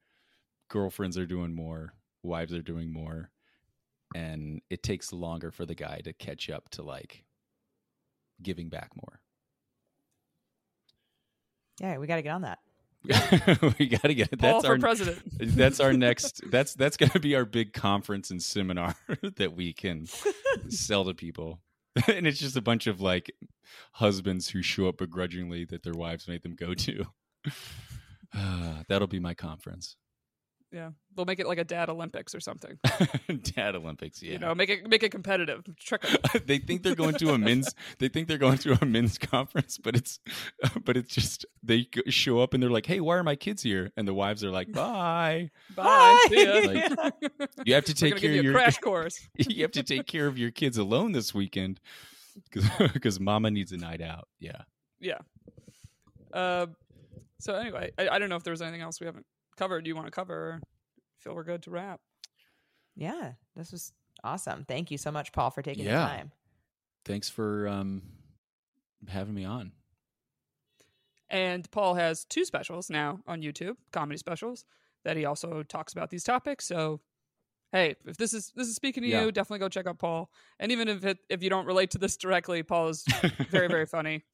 girlfriends are doing more, wives are doing more, and it takes longer for the guy to catch up to like giving back more. Yeah, we got to get on that. we got to get Paul that's for our president. that's our next that's that's going to be our big conference and seminar that we can sell to people and it's just a bunch of like husbands who show up begrudgingly that their wives made them go to that'll be my conference Yeah, they'll make it like a dad Olympics or something. dad olympics yeah You know, make it make it competitive. Trick 'em. they think they're going to a men's they think they're going to a men's conference but it's but it's just they show up and they're like hey why are my kids here and the wives are like bye Bye. See ya. Bye. you have to take care of your crash course. you have to take care of your kids alone this weekend because mama needs a night out. Yeah. Yeah. Uh, so anyway, I, I don't know if there was anything else we haven't covered. Do you want to cover? Or feel we're good to wrap? Yeah, this was awesome. Thank you so much, Paul, for taking Yeah. the time. Thanks for um, having me on. And Paul has two specials now on YouTube, comedy specials, that he also talks about these topics. So, hey, if this is this is speaking to Yeah. you, definitely go check out Paul. And even if it if you don't relate to this directly, Paul is very very funny,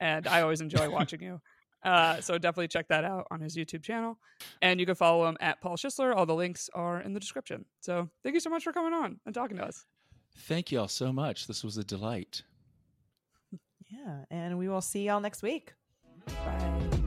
and I always enjoy watching you. Uh, so definitely check that out on his YouTube channel, and you can follow him at Paul Schissler. All the links are in the description. So thank you so much for coming on and talking to us. Thank you all so much. This was a delight. Yeah, and we will see y'all next week. Bye.